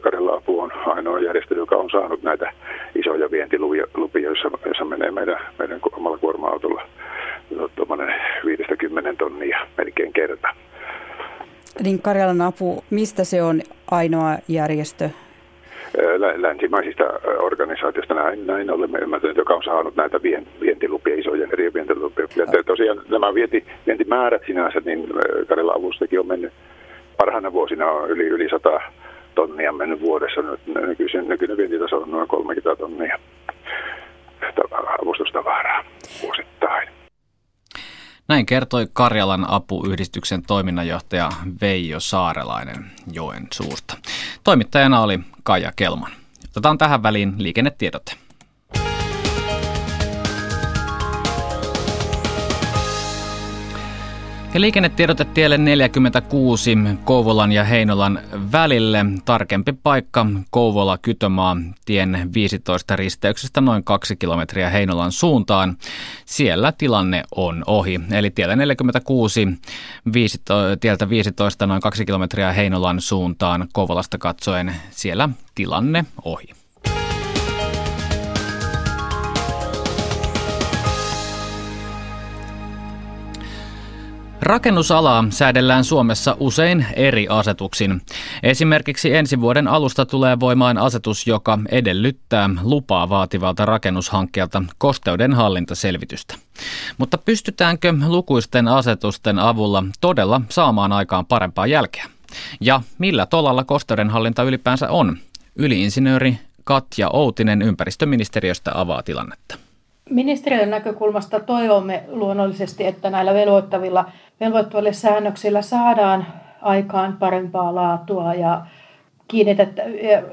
Karjala ainoa järjestö, joka on saanut näitä isoja vientilupia, joissa, joissa menee meidän, meidän omalla kuorma-autolla tuommoinen 50 tonnia melkein kerta. Niin Karjalan apu, mistä se on ainoa järjestö? Länsimaisista organisaatioista näin, näin olemme ymmärtäneet, joka on saanut näitä vientilupia, isoja eri vientilupia. Ja tosiaan nämä vienti, vientimäärät sinänsä, niin Karjalan avustakin on mennyt parhaina vuosina on yli, yli 100 tonnia mennyt vuodessa. Nyt nykyisen, nykyinen vientitaso on noin 30 tonnia avustustavaraa vuosittain. Näin kertoi Karjalan apuyhdistyksen toiminnanjohtaja Veijo Saarelainen Joen suusta. Toimittajana oli Kaija Kelman. Otetaan tähän väliin liikennetiedote. Ja liikennetiedote tielle 46 Kouvolan ja Heinolan välille. Tarkempi paikka Kouvola-Kytömaa tien 15 risteyksestä noin 2 kilometriä Heinolan suuntaan. Siellä tilanne on ohi. Eli tiellä 46 15, tieltä 15 noin 2 kilometriä Heinolan suuntaan Kouvolasta katsoen siellä tilanne ohi. Rakennusalaa säädellään Suomessa usein eri asetuksin. Esimerkiksi ensi vuoden alusta tulee voimaan asetus, joka edellyttää lupaa vaativalta rakennushankkeelta kosteuden hallintaselvitystä. Mutta pystytäänkö lukuisten asetusten avulla todella saamaan aikaan parempaa jälkeä? Ja millä tolalla kosteudenhallinta ylipäänsä on? Yliinsinööri Katja Outinen ympäristöministeriöstä avaa tilannetta. Ministeriön näkökulmasta toivomme luonnollisesti, että näillä velvoittavilla, velvoittavilla säännöksillä saadaan aikaan parempaa laatua ja, kiinnitettä,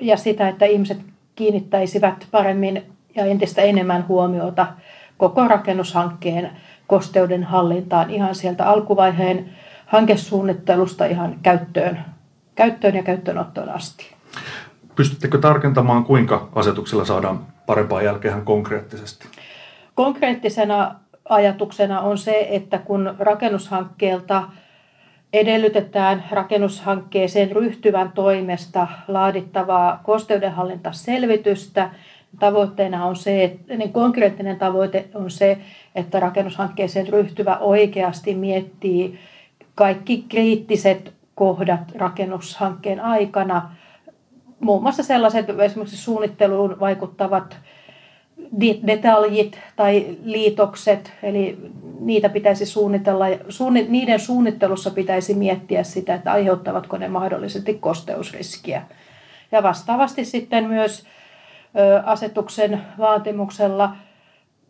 ja sitä, että ihmiset kiinnittäisivät paremmin ja entistä enemmän huomiota koko rakennushankkeen kosteuden hallintaan ihan sieltä alkuvaiheen hankesuunnittelusta ihan käyttöön, käyttöön ja käyttöönottoon asti. Pystyttekö tarkentamaan, kuinka asetuksella saadaan parempaa jälkeä konkreettisesti? Konkreettisena ajatuksena on se, että kun rakennushankkeelta edellytetään rakennushankkeeseen ryhtyvän toimesta laadittavaa kosteudenhallintaselvitystä, tavoitteena on se, että, niin konkreettinen tavoite on se, että rakennushankkeeseen ryhtyvä oikeasti miettii kaikki kriittiset kohdat rakennushankkeen aikana, muun muassa sellaiset esimerkiksi suunnitteluun vaikuttavat detaljit tai liitokset, eli niitä pitäisi suunnitella, suunni, niiden suunnittelussa pitäisi miettiä sitä, että aiheuttavatko ne mahdollisesti kosteusriskiä. Ja vastaavasti sitten myös asetuksen vaatimuksella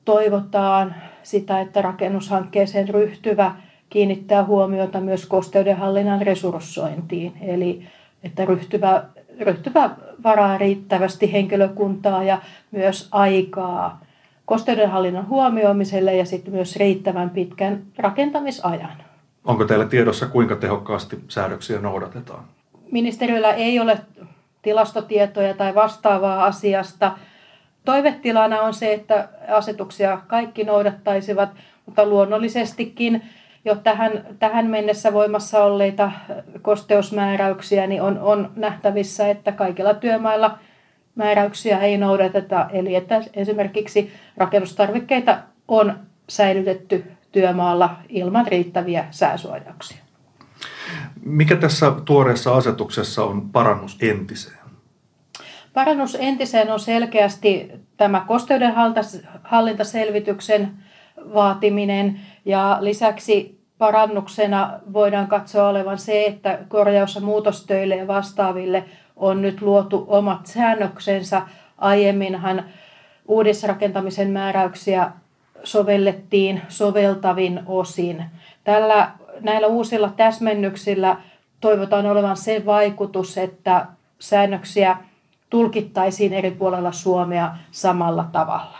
toivotaan sitä, että rakennushankkeeseen ryhtyvä kiinnittää huomiota myös kosteudenhallinnan resurssointiin, eli että ryhtyvä ryhtyvä varaa riittävästi henkilökuntaa ja myös aikaa kosteudenhallinnan huomioimiselle ja sitten myös riittävän pitkän rakentamisajan. Onko teillä tiedossa, kuinka tehokkaasti säädöksiä noudatetaan? Ministeriöllä ei ole tilastotietoja tai vastaavaa asiasta. Toivetilana on se, että asetuksia kaikki noudattaisivat, mutta luonnollisestikin jo tähän, tähän mennessä voimassa olleita kosteusmääräyksiä, niin on, on nähtävissä, että kaikilla työmailla määräyksiä ei noudateta. Eli että esimerkiksi rakennustarvikkeita on säilytetty työmaalla ilman riittäviä sääsuojauksia. Mikä tässä tuoreessa asetuksessa on parannus entiseen? Parannus entiseen on selkeästi tämä kosteudenhallintaselvityksen vaatiminen ja lisäksi parannuksena voidaan katsoa olevan se, että korjaus- ja muutostöille ja vastaaville on nyt luotu omat säännöksensä. Aiemminhan uudisrakentamisen määräyksiä sovellettiin soveltavin osin. Tällä, näillä uusilla täsmennyksillä toivotaan olevan se vaikutus, että säännöksiä tulkittaisiin eri puolella Suomea samalla tavalla.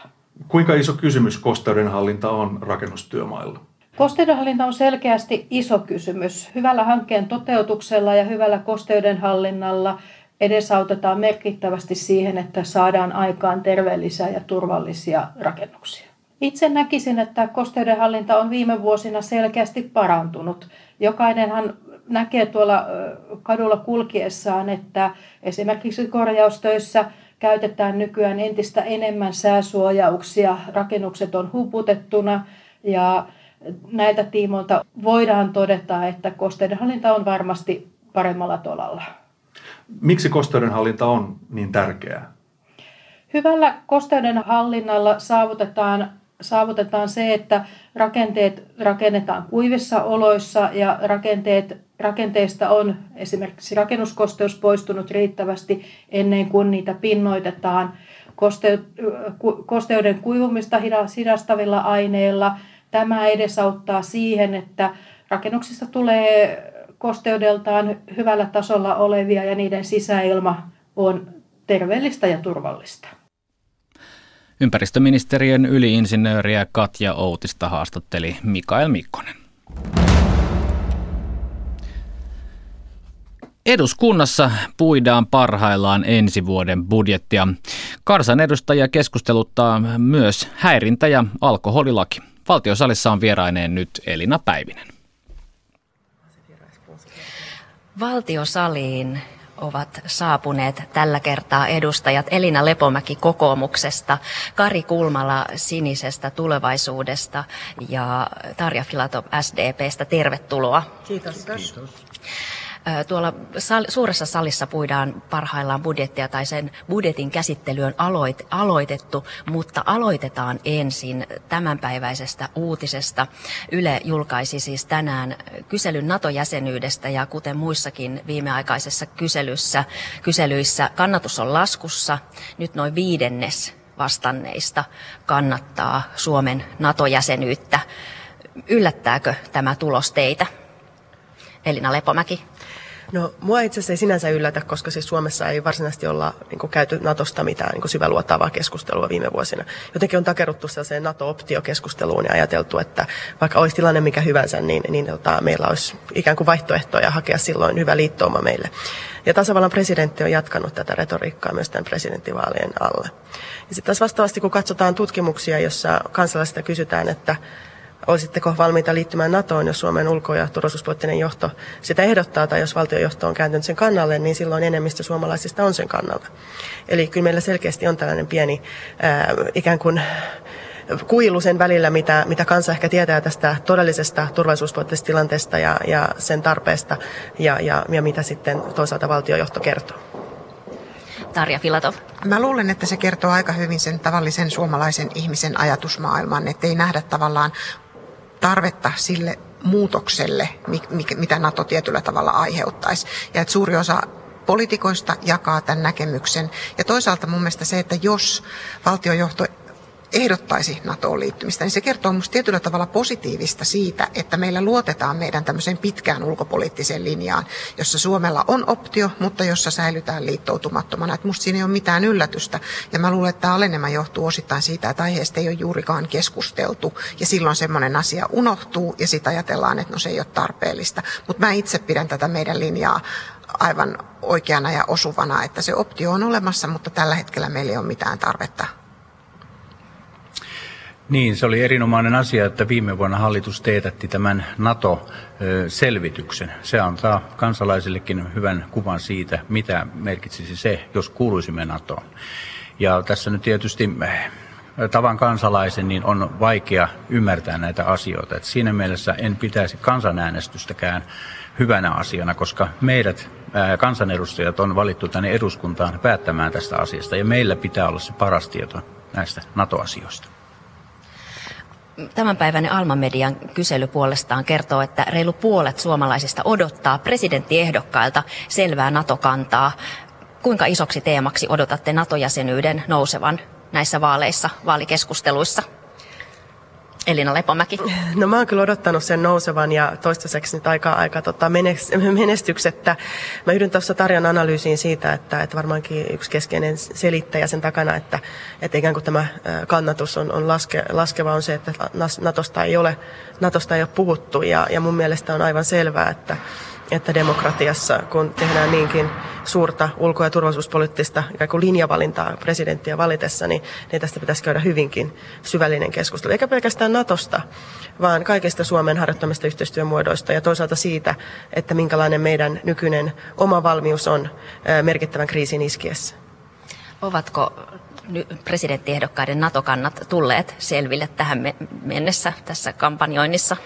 Kuinka iso kysymys kosteudenhallinta on rakennustyömailla? Kosteudenhallinta on selkeästi iso kysymys. Hyvällä hankkeen toteutuksella ja hyvällä kosteudenhallinnalla edesautetaan merkittävästi siihen, että saadaan aikaan terveellisiä ja turvallisia rakennuksia. Itse näkisin, että kosteudenhallinta on viime vuosina selkeästi parantunut. Jokainenhan näkee tuolla kadulla kulkiessaan, että esimerkiksi korjaustöissä käytetään nykyään entistä enemmän sääsuojauksia, rakennukset on huputettuna ja näitä tiimoilta voidaan todeta, että kosteidenhallinta on varmasti paremmalla tolalla. Miksi kosteudenhallinta on niin tärkeää? Hyvällä kosteuden hallinnalla saavutetaan, saavutetaan se, että rakenteet rakennetaan kuivissa oloissa ja rakenteet, rakenteista on esimerkiksi rakennuskosteus poistunut riittävästi ennen kuin niitä pinnoitetaan. Kosteuden kuivumista hidastavilla aineilla tämä edesauttaa siihen, että rakennuksista tulee kosteudeltaan hyvällä tasolla olevia ja niiden sisäilma on terveellistä ja turvallista. Ympäristöministeriön yliinsinööriä Katja Outista haastatteli Mikael Mikkonen. Eduskunnassa puidaan parhaillaan ensi vuoden budjettia. Karsan edustajia keskusteluttaa myös häirintä ja alkoholilaki. Valtiosalissa on vieraineen nyt Elina Päivinen. Valtiosaliin ovat saapuneet tällä kertaa edustajat Elina Lepomäki kokoomuksesta, Kari Kulmala sinisestä tulevaisuudesta ja Tarja Filatov SDPstä. Tervetuloa. Kiitos. Kiitos. Tuolla sal- suuressa salissa puidaan parhaillaan budjettia tai sen budjetin käsittely on aloit- aloitettu, mutta aloitetaan ensin tämänpäiväisestä uutisesta. Yle julkaisi siis tänään kyselyn NATO-jäsenyydestä ja kuten muissakin viimeaikaisessa kyselyssä, kyselyissä kannatus on laskussa. Nyt noin viidennes vastanneista kannattaa Suomen NATO-jäsenyyttä. Yllättääkö tämä tulos teitä? Elina Lepomäki. No mua itse asiassa ei sinänsä yllätä, koska siis Suomessa ei varsinaisesti olla niin kuin, käyty Natosta mitään niin syväluottavaa keskustelua viime vuosina. Jotenkin on takeruttu sellaiseen NATO-optiokeskusteluun ja ajateltu, että vaikka olisi tilanne mikä hyvänsä, niin, niin tota, meillä olisi ikään kuin vaihtoehtoja hakea silloin hyvä liittouma meille. Ja tasavallan presidentti on jatkanut tätä retoriikkaa myös tämän presidenttivaalien alle. Ja sitten taas vastaavasti, kun katsotaan tutkimuksia, jossa kansalaisista kysytään, että Olisitteko valmiita liittymään NATOon, jos Suomen ulko- ja turvallisuuspoliittinen johto sitä ehdottaa, tai jos valtiojohto on kääntynyt sen kannalle, niin silloin enemmistö suomalaisista on sen kannalla. Eli kyllä meillä selkeästi on tällainen pieni ää, ikään kuin kuilu sen välillä, mitä, mitä kansa ehkä tietää tästä todellisesta turvallisuuspoliittisesta tilanteesta ja, ja sen tarpeesta, ja, ja, ja mitä sitten toisaalta valtiojohto kertoo. Tarja Filatov. Mä luulen, että se kertoo aika hyvin sen tavallisen suomalaisen ihmisen ajatusmaailman, ettei nähdä tavallaan tarvetta sille muutokselle, mitä NATO tietyllä tavalla aiheuttaisi. Ja että suuri osa poliitikoista jakaa tämän näkemyksen. Ja toisaalta mun mielestä se, että jos valtiojohto ehdottaisi NATOon liittymistä, niin se kertoo minusta tietyllä tavalla positiivista siitä, että meillä luotetaan meidän tämmöiseen pitkään ulkopoliittiseen linjaan, jossa Suomella on optio, mutta jossa säilytään liittoutumattomana. Että musta siinä ei ole mitään yllätystä. Ja mä luulen, että tämä alenema johtuu osittain siitä, että aiheesta ei ole juurikaan keskusteltu. Ja silloin semmoinen asia unohtuu ja sitten ajatellaan, että no se ei ole tarpeellista. Mutta mä itse pidän tätä meidän linjaa aivan oikeana ja osuvana, että se optio on olemassa, mutta tällä hetkellä meillä ei ole mitään tarvetta niin, se oli erinomainen asia, että viime vuonna hallitus teetätti tämän NATO-selvityksen. Se antaa kansalaisillekin hyvän kuvan siitä, mitä merkitsisi se, jos kuuluisimme NATOon. Ja tässä nyt tietysti eh, tavan kansalaisen niin on vaikea ymmärtää näitä asioita. Et siinä mielessä en pitäisi kansanäänestystäkään hyvänä asiana, koska meidät eh, kansanedustajat on valittu tänne eduskuntaan päättämään tästä asiasta ja meillä pitää olla se paras tieto näistä NATO-asioista. Tämänpäiväinen Alma-median kysely puolestaan kertoo, että reilu puolet suomalaisista odottaa presidenttiehdokkailta selvää NATO-kantaa. Kuinka isoksi teemaksi odotatte NATO-jäsenyyden nousevan näissä vaaleissa, vaalikeskusteluissa? Elina Lepomäki. [laughs] No mä oon kyllä odottanut sen nousevan ja toistaiseksi nyt aika, aika tota menestyksettä. Mä yhdyn tuossa Tarjan analyysiin siitä, että, että varmaankin yksi keskeinen selittäjä sen takana, että, että ikään kuin tämä kannatus on, on laske, laskeva on se, että Natosta ei ole, Natosta ei ole puhuttu ja, ja mun mielestä on aivan selvää, että, että demokratiassa, kun tehdään niinkin suurta ulko- ja turvallisuuspoliittista linjavalintaa presidenttiä valitessa, niin, niin tästä pitäisi käydä hyvinkin syvällinen keskustelu. Eikä pelkästään Natosta, vaan kaikista Suomen harjoittamista yhteistyömuodoista ja toisaalta siitä, että minkälainen meidän nykyinen oma valmius on merkittävän kriisin iskiessä. Ovatko presidenttiehdokkaiden NATO-kannat tulleet selville tähän mennessä tässä kampanjoinnissa?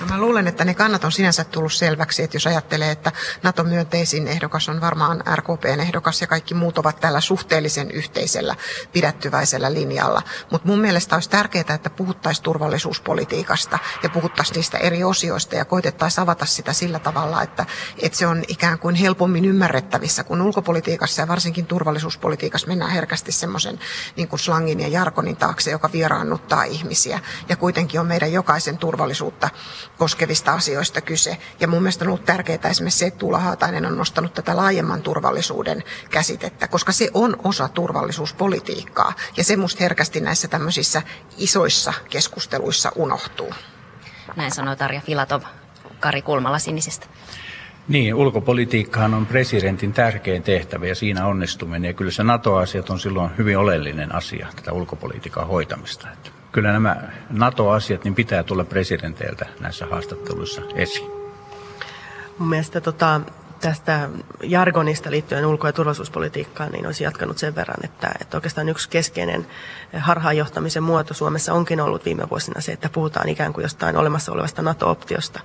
No mä luulen, että ne kannat on sinänsä tullut selväksi, että jos ajattelee, että NATO-myönteisin ehdokas on varmaan RKPn ehdokas ja kaikki muut ovat tällä suhteellisen yhteisellä pidättyväisellä linjalla. Mutta mun mielestä olisi tärkeää, että puhuttaisiin turvallisuuspolitiikasta ja puhuttaisiin niistä eri osioista ja koitettaisiin avata sitä sillä tavalla, että, että se on ikään kuin helpommin ymmärrettävissä, kun ulkopolitiikassa ja varsinkin turvallisuuspolitiikassa mennään herkästi semmoisen niin kuin slangin ja jarkonin taakse, joka vieraannuttaa ihmisiä ja kuitenkin on meidän jokaisen turvallisuutta koskevista asioista kyse. Ja mun mielestä on ollut tärkeää esimerkiksi se, että Tuula Haatainen on nostanut tätä laajemman turvallisuuden käsitettä, koska se on osa turvallisuuspolitiikkaa. Ja se musta herkästi näissä tämmöisissä isoissa keskusteluissa unohtuu. Näin sanoi Tarja Filatov, Kari Kulmala Sinisistä. Niin, ulkopolitiikkahan on presidentin tärkein tehtävä ja siinä onnistuminen. Ja kyllä se NATO-asiat on silloin hyvin oleellinen asia, tätä ulkopolitiikan hoitamista. Että kyllä nämä NATO-asiat niin pitää tulla presidenteiltä näissä haastatteluissa esiin. Mun mielestä tota, tästä jargonista liittyen ulko- ja turvallisuuspolitiikkaan, niin olisi jatkanut sen verran, että, että oikeastaan yksi keskeinen harhaanjohtamisen muoto Suomessa onkin ollut viime vuosina se, että puhutaan ikään kuin jostain olemassa olevasta NATO-optiosta.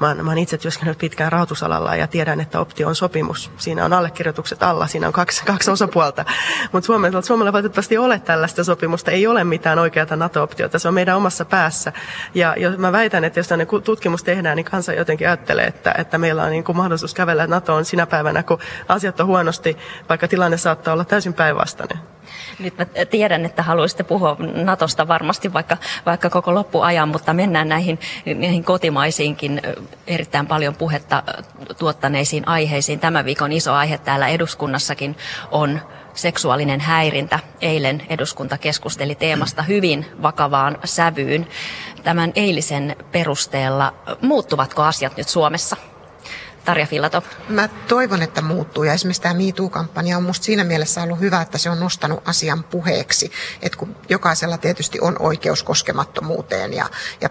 Mä mä oon itse työskennellyt pitkään rahoitusalalla ja tiedän, että optio on sopimus. Siinä on allekirjoitukset alla, siinä on kaksi, kaksi osapuolta. Mutta Suomella, Suomella valitettavasti ole tällaista sopimusta, ei ole mitään oikeata NATO-optiota, se on meidän omassa päässä. Ja jos mä väitän, että jos tämmöinen tutkimus tehdään, niin kansa jotenkin ajattelee, että, että meillä on niin kuin mahdollisuus kävellä NATOon sinä päivänä, kun asiat on huonosti, vaikka tilanne saattaa olla täysin päinvastainen. Nyt mä tiedän, että haluaisitte puhua Natosta varmasti vaikka, vaikka koko loppuajan, mutta mennään näihin, näihin kotimaisiinkin erittäin paljon puhetta tuottaneisiin aiheisiin. Tämän viikon iso aihe täällä eduskunnassakin on seksuaalinen häirintä. Eilen eduskunta keskusteli teemasta hyvin vakavaan sävyyn. Tämän eilisen perusteella muuttuvatko asiat nyt Suomessa? Tarja Filatov? Mä toivon, että muuttuu ja esimerkiksi tämä MeToo-kampanja on musta siinä mielessä ollut hyvä, että se on nostanut asian puheeksi, että kun jokaisella tietysti on oikeus koskemattomuuteen ja, ja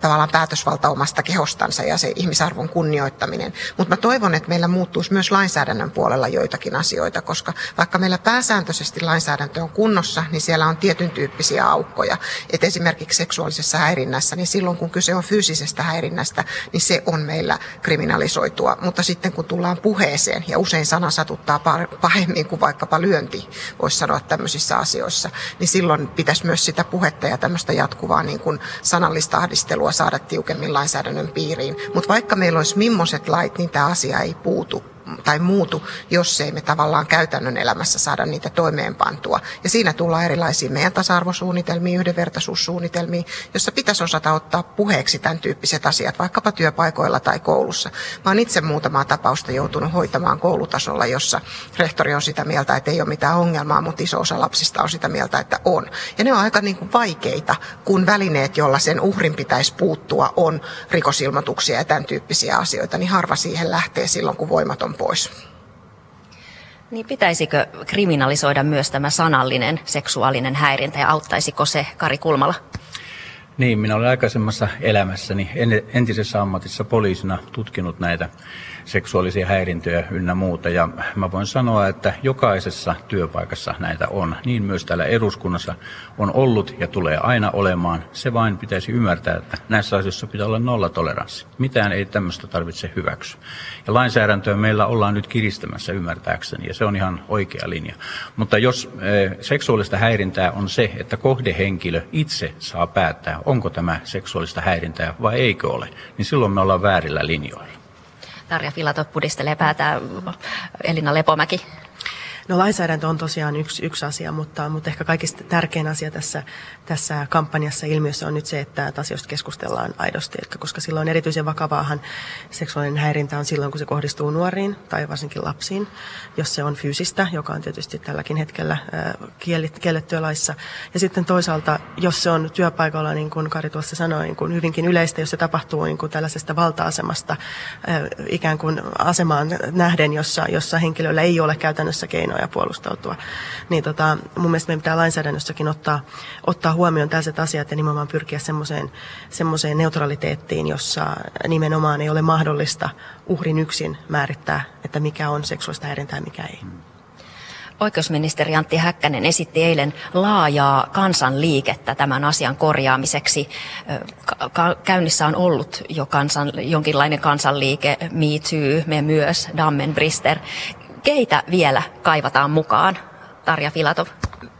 tavallaan päätösvalta omasta kehostansa ja se ihmisarvon kunnioittaminen. Mutta mä toivon, että meillä muuttuisi myös lainsäädännön puolella joitakin asioita, koska vaikka meillä pääsääntöisesti lainsäädäntö on kunnossa, niin siellä on tietyn tyyppisiä aukkoja. Et esimerkiksi seksuaalisessa häirinnässä, niin silloin kun kyse on fyysisestä häirinnästä, niin se on meillä kriminalisoitua. Mutta sitten kun tullaan puheeseen, ja usein sana satuttaa pahemmin kuin vaikkapa lyönti, voisi sanoa tämmöisissä asioissa, niin silloin pitäisi myös sitä puhetta ja tämmöistä jatkuvaa niin kuin sanallista ahdistelua saada tiukemmin lainsäädännön piiriin. Mutta vaikka meillä olisi millaiset lait, niin tämä asia ei puutu tai muutu, jos ei me tavallaan käytännön elämässä saada niitä toimeenpantua. Ja siinä tullaan erilaisiin meidän tasa-arvosuunnitelmiin, yhdenvertaisuussuunnitelmiin, jossa pitäisi osata ottaa puheeksi tämän tyyppiset asiat, vaikkapa työpaikoilla tai koulussa. Mä oon itse muutamaa tapausta joutunut hoitamaan koulutasolla, jossa rehtori on sitä mieltä, että ei ole mitään ongelmaa, mutta iso osa lapsista on sitä mieltä, että on. Ja ne on aika niin kuin vaikeita, kun välineet, joilla sen uhrin pitäisi puuttua, on rikosilmoituksia ja tämän tyyppisiä asioita, niin harva siihen lähtee silloin, kun voimat on pois. Niin pitäisikö kriminalisoida myös tämä sanallinen seksuaalinen häirintä ja auttaisiko se Kari Kulmala? Niin, minä olen aikaisemmassa elämässäni entisessä ammatissa poliisina tutkinut näitä seksuaalisia häirintöjä ynnä muuta. Ja mä voin sanoa, että jokaisessa työpaikassa näitä on. Niin myös täällä eduskunnassa on ollut ja tulee aina olemaan. Se vain pitäisi ymmärtää, että näissä asioissa pitää olla nollatoleranssi. Mitään ei tämmöistä tarvitse hyväksyä. Ja lainsäädäntöä meillä ollaan nyt kiristämässä ymmärtääkseni ja se on ihan oikea linja. Mutta jos e, seksuaalista häirintää on se, että kohdehenkilö itse saa päättää, onko tämä seksuaalista häirintää vai eikö ole, niin silloin me ollaan väärillä linjoilla. Tarja Filatov pudistelee päätä Elina Lepomäki. No lainsäädäntö on tosiaan yksi, yksi asia, mutta, mutta ehkä kaikista tärkein asia tässä, tässä kampanjassa ilmiössä on nyt se, että asioista keskustellaan aidosti, koska silloin erityisen vakavaahan seksuaalinen häirintä on silloin, kun se kohdistuu nuoriin tai varsinkin lapsiin, jos se on fyysistä, joka on tietysti tälläkin hetkellä kiellettyä laissa. Ja sitten toisaalta, jos se on työpaikalla, niin kuin Kari tuossa sanoi, niin kuin hyvinkin yleistä, jos se tapahtuu niin kuin tällaisesta valta-asemasta ikään kuin asemaan nähden, jossa, jossa henkilöllä ei ole käytännössä keinoja puolustautua, niin tota, mun mielestä meidän pitää lainsäädännössäkin ottaa, ottaa huomioon tällaiset asiat ja nimenomaan pyrkiä semmoiseen, semmoiseen neutraliteettiin, jossa nimenomaan ei ole mahdollista uhrin yksin määrittää, että mikä on seksuaalista häirintää ja mikä ei. Oikeusministeri Antti Häkkänen esitti eilen laajaa kansanliikettä tämän asian korjaamiseksi. Käynnissä on ollut jo kansan, jonkinlainen kansanliike, Me Too, me myös, Dammenbrister. Keitä vielä kaivataan mukaan? Tarja Filatov.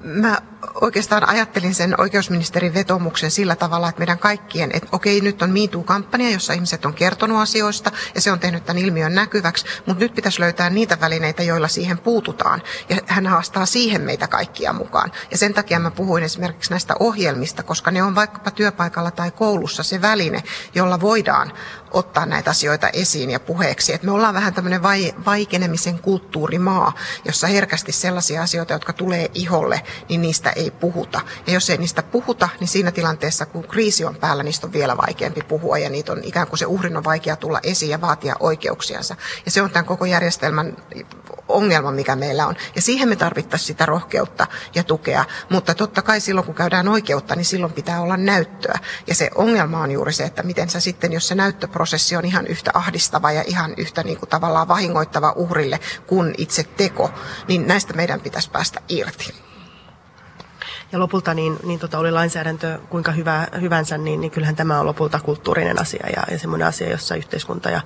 Mä oikeastaan ajattelin sen oikeusministerin vetomuksen sillä tavalla, että meidän kaikkien, että okei, nyt on MeToo-kampanja, jossa ihmiset on kertonut asioista ja se on tehnyt tämän ilmiön näkyväksi, mutta nyt pitäisi löytää niitä välineitä, joilla siihen puututaan. Ja hän haastaa siihen meitä kaikkia mukaan. Ja sen takia mä puhuin esimerkiksi näistä ohjelmista, koska ne on vaikkapa työpaikalla tai koulussa se väline, jolla voidaan ottaa näitä asioita esiin ja puheeksi. Et me ollaan vähän tämmöinen vai, vaikenemisen kulttuurimaa, jossa herkästi sellaisia asioita, jotka tulee iholle, niin niistä ei puhuta. Ja jos ei niistä puhuta, niin siinä tilanteessa, kun kriisi on päällä, niistä on vielä vaikeampi puhua ja niitä on ikään kuin se uhrin on vaikea tulla esiin ja vaatia oikeuksiansa. Ja se on tämän koko järjestelmän ongelma, mikä meillä on. Ja siihen me tarvittaisiin sitä rohkeutta ja tukea. Mutta totta kai silloin, kun käydään oikeutta, niin silloin pitää olla näyttöä. Ja se ongelma on juuri se, että miten sä sitten, jos se näyttöprosessi on ihan yhtä ahdistava ja ihan yhtä niin kuin tavallaan vahingoittava uhrille kuin itse teko, niin näistä meidän pitäisi päästä irti. Ja lopulta niin, niin tota oli lainsäädäntö kuinka hyvä, hyvänsä, niin, niin kyllähän tämä on lopulta kulttuurinen asia ja, ja semmoinen asia, jossa yhteiskunta ja,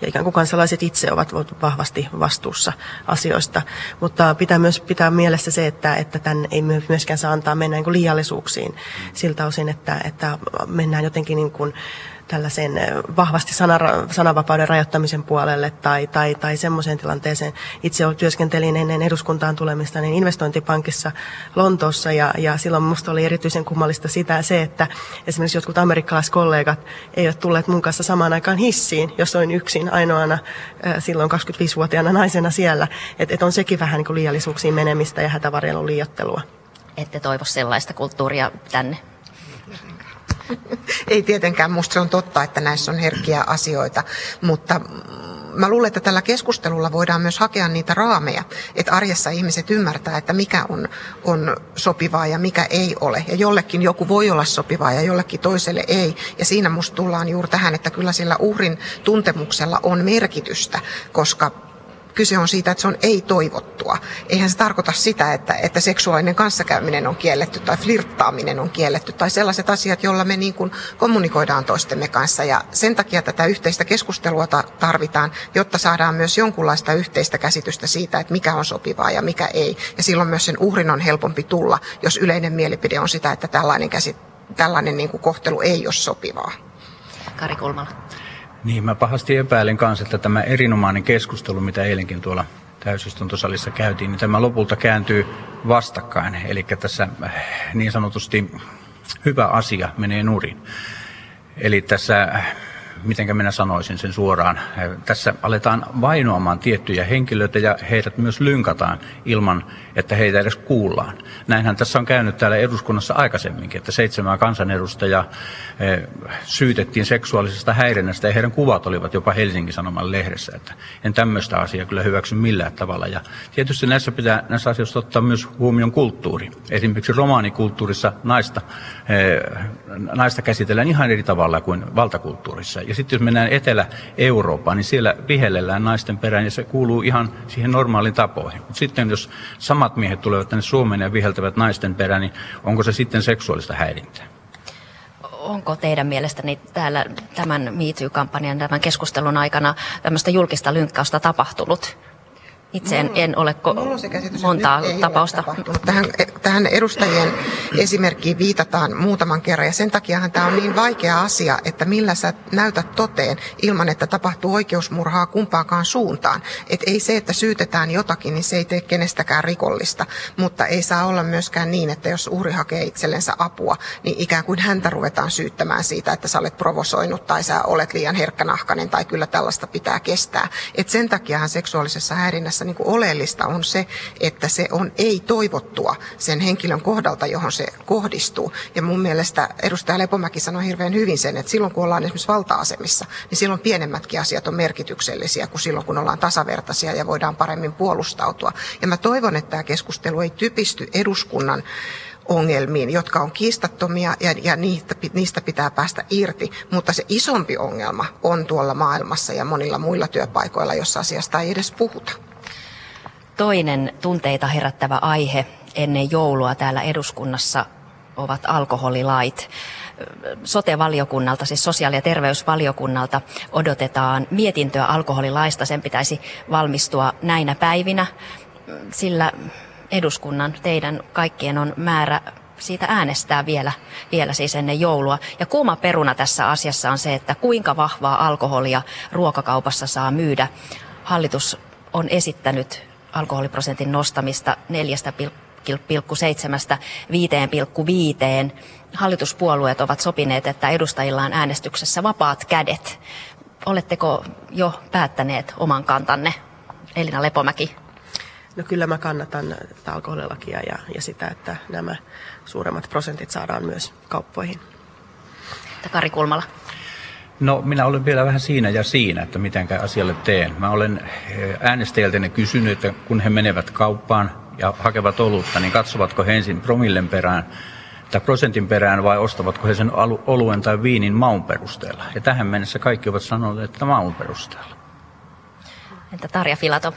ja ikään kuin kansalaiset itse ovat vahvasti vastuussa asioista. Mutta pitää myös pitää mielessä se, että, että tämän ei myöskään saa antaa mennä niin liiallisuuksiin siltä osin, että, että mennään jotenkin niin kuin, tällaisen vahvasti sananvapauden rajoittamisen puolelle tai, tai, tai semmoiseen tilanteeseen. Itse työskentelin ennen eduskuntaan tulemista niin investointipankissa Lontoossa ja, ja silloin minusta oli erityisen kummallista sitä se, että esimerkiksi jotkut amerikkalaiskollegat eivät tulleet mun kanssa samaan aikaan hissiin, jos olin yksin ainoana silloin 25-vuotiaana naisena siellä. Että et on sekin vähän niin kuin liiallisuuksiin menemistä ja hätävarjelun liiottelua. Ette toivo sellaista kulttuuria tänne? [laughs] Ei tietenkään, musta se on totta, että näissä on herkkiä asioita, mutta mä luulen, että tällä keskustelulla voidaan myös hakea niitä raameja, että arjessa ihmiset ymmärtää, että mikä on, on sopivaa ja mikä ei ole. Ja jollekin joku voi olla sopivaa ja jollekin toiselle ei. Ja siinä musta tullaan juuri tähän, että kyllä sillä uhrin tuntemuksella on merkitystä, koska kyse on siitä, että se on ei-toivottua. Eihän se tarkoita sitä, että, että seksuaalinen kanssakäyminen on kielletty tai flirttaaminen on kielletty tai sellaiset asiat, joilla me niin kuin kommunikoidaan toistemme kanssa. Ja sen takia tätä yhteistä keskustelua tarvitaan, jotta saadaan myös jonkunlaista yhteistä käsitystä siitä, että mikä on sopivaa ja mikä ei. Ja silloin myös sen uhrin on helpompi tulla, jos yleinen mielipide on sitä, että tällainen, käsit, tällainen niin kuin kohtelu ei ole sopivaa. Kari Kulmala. Niin, mä pahasti epäilen kanssa, että tämä erinomainen keskustelu, mitä eilenkin tuolla täysistuntosalissa käytiin, niin tämä lopulta kääntyy vastakkain. Eli tässä äh, niin sanotusti hyvä asia menee nurin. Eli tässä äh, miten minä sanoisin sen suoraan, tässä aletaan vainoamaan tiettyjä henkilöitä ja heidät myös lynkataan ilman, että heitä edes kuullaan. Näinhän tässä on käynyt täällä eduskunnassa aikaisemminkin, että seitsemää kansanedustajaa eh, syytettiin seksuaalisesta häirinnästä ja heidän kuvat olivat jopa Helsingin Sanoman lehdessä. Että en tämmöistä asiaa kyllä hyväksy millään tavalla. Ja tietysti näissä pitää näissä asioissa ottaa myös huomioon kulttuuri. Esimerkiksi romaanikulttuurissa naista, eh, naista käsitellään ihan eri tavalla kuin valtakulttuurissa. Ja sitten jos mennään Etelä-Eurooppaan, niin siellä vihellellään naisten perään ja se kuuluu ihan siihen normaaliin tapoihin. Mutta sitten jos samat miehet tulevat tänne Suomeen ja viheltävät naisten perään, niin onko se sitten seksuaalista häirintää? Onko teidän mielestäni täällä tämän MeToo-kampanjan, tämän keskustelun aikana tämmöistä julkista lynkkausta tapahtunut? Itse en, en ole ko- käsitys, montaa tapausta. Tähän, tähän edustajien esimerkkiin viitataan muutaman kerran ja sen takiahan tämä on niin vaikea asia, että millä sä näytät toteen ilman, että tapahtuu oikeusmurhaa kumpaakaan suuntaan. Et ei se, että syytetään jotakin, niin se ei tee kenestäkään rikollista, mutta ei saa olla myöskään niin, että jos uhri hakee itsellensä apua, niin ikään kuin häntä ruvetaan syyttämään siitä, että sä olet provosoinut tai sä olet liian herkkänahkainen tai kyllä tällaista pitää kestää. Et sen takiahan seksuaalisessa häirinnässä niin kuin oleellista on se, että se on ei-toivottua sen henkilön kohdalta, johon se kohdistuu. Ja mun mielestä edustaja Lepomäki sanoi hirveän hyvin sen, että silloin kun ollaan esimerkiksi valta-asemissa, niin silloin pienemmätkin asiat on merkityksellisiä kuin silloin kun ollaan tasavertaisia ja voidaan paremmin puolustautua. Ja mä toivon, että tämä keskustelu ei typisty eduskunnan ongelmiin, jotka on kiistattomia ja, ja niistä, niistä pitää päästä irti. Mutta se isompi ongelma on tuolla maailmassa ja monilla muilla työpaikoilla, jossa asiasta ei edes puhuta. Toinen tunteita herättävä aihe ennen joulua täällä eduskunnassa ovat alkoholilait. Sote-valiokunnalta, siis sosiaali- ja terveysvaliokunnalta odotetaan mietintöä alkoholilaista. Sen pitäisi valmistua näinä päivinä, sillä eduskunnan, teidän kaikkien on määrä siitä äänestää vielä, vielä siis ennen joulua. Ja kuuma peruna tässä asiassa on se, että kuinka vahvaa alkoholia ruokakaupassa saa myydä. Hallitus on esittänyt alkoholiprosentin nostamista 4,7 5,5. Hallituspuolueet ovat sopineet, että edustajilla on äänestyksessä vapaat kädet. Oletteko jo päättäneet oman kantanne? Elina Lepomäki. No kyllä mä kannatan tätä alkoholilakia ja, ja sitä, että nämä suuremmat prosentit saadaan myös kauppoihin. Kari Kulmala. No minä olen vielä vähän siinä ja siinä, että miten asialle teen. Mä olen äänestäjiltä kysynyt, että kun he menevät kauppaan ja hakevat olutta, niin katsovatko he ensin promillen perään tai prosentin perään vai ostavatko he sen oluen tai viinin maun perusteella. Ja tähän mennessä kaikki ovat sanoneet, että maun perusteella. Entä Tarja Filatov?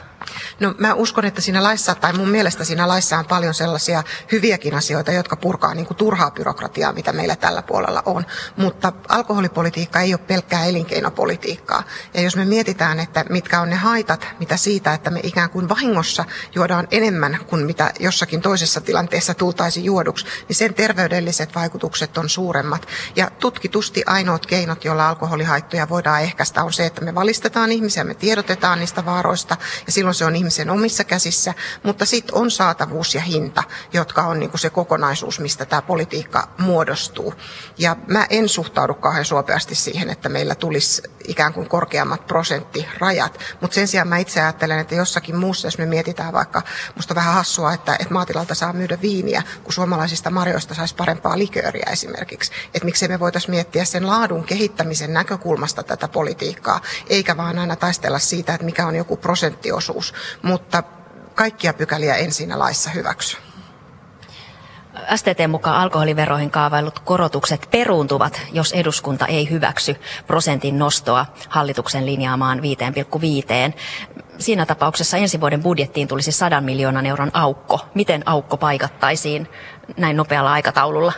No mä uskon, että siinä laissa, tai mun mielestä siinä laissa on paljon sellaisia hyviäkin asioita, jotka purkaa niin kuin turhaa byrokratiaa, mitä meillä tällä puolella on. Mutta alkoholipolitiikka ei ole pelkkää elinkeinopolitiikkaa. Ja jos me mietitään, että mitkä on ne haitat, mitä siitä, että me ikään kuin vahingossa juodaan enemmän kuin mitä jossakin toisessa tilanteessa tultaisi juoduksi, niin sen terveydelliset vaikutukset on suuremmat. Ja tutkitusti ainoat keinot, joilla alkoholihaittoja voidaan ehkäistä, on se, että me valistetaan ihmisiä, me tiedotetaan niistä vaaroista, ja silloin se on ihmisen omissa käsissä, mutta sitten on saatavuus ja hinta, jotka on niin kuin se kokonaisuus, mistä tämä politiikka muodostuu. Ja mä en suhtaudu kauhean suopeasti siihen, että meillä tulisi ikään kuin korkeammat prosenttirajat, mutta sen sijaan mä itse ajattelen, että jossakin muussa, jos me mietitään vaikka, musta vähän hassua, että, että maatilalta saa myydä viiniä, kun suomalaisista marjoista saisi parempaa likööriä esimerkiksi. Että miksei me voitaisiin miettiä sen laadun kehittämisen näkökulmasta tätä politiikkaa, eikä vaan aina taistella siitä, että mikä on joku prosenttiosuus, mutta kaikkia pykäliä en siinä laissa hyväksy. STT mukaan alkoholiveroihin kaavailut korotukset peruuntuvat, jos eduskunta ei hyväksy prosentin nostoa hallituksen linjaamaan 5,5. Siinä tapauksessa ensi vuoden budjettiin tulisi 100 miljoonan euron aukko. Miten aukko paikattaisiin näin nopealla aikataululla?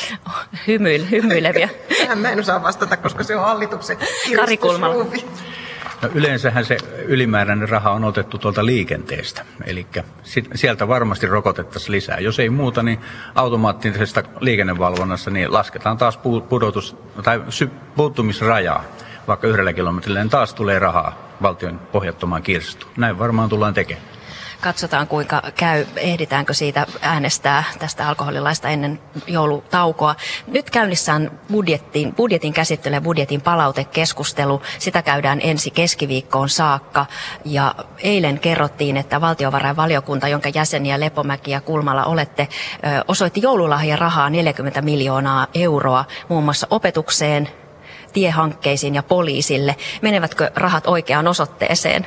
[laughs] Hymyil, hymyileviä. Tähän mä en osaa vastata, koska se on hallituksen Kari Kulmala. No yleensähän se ylimääräinen raha on otettu tuolta liikenteestä, eli sieltä varmasti rokotettaisiin lisää. Jos ei muuta, niin automaattisesta liikennevalvonnassa niin lasketaan taas pudotus, tai puuttumisrajaa vaikka yhdellä kilometrillä, niin taas tulee rahaa valtion pohjattomaan kirstuun. Näin varmaan tullaan tekemään. Katsotaan kuinka käy, ehditäänkö siitä äänestää tästä alkoholilaista ennen joulutaukoa. Nyt käynnissä on budjetin, budjetin käsittely ja budjetin palautekeskustelu. Sitä käydään ensi keskiviikkoon saakka. Ja eilen kerrottiin, että valtiovarainvaliokunta, jonka jäseniä Lepomäki ja Kulmala olette, osoitti joululahja rahaa 40 miljoonaa euroa muun muassa opetukseen, tiehankkeisiin ja poliisille. Menevätkö rahat oikeaan osoitteeseen?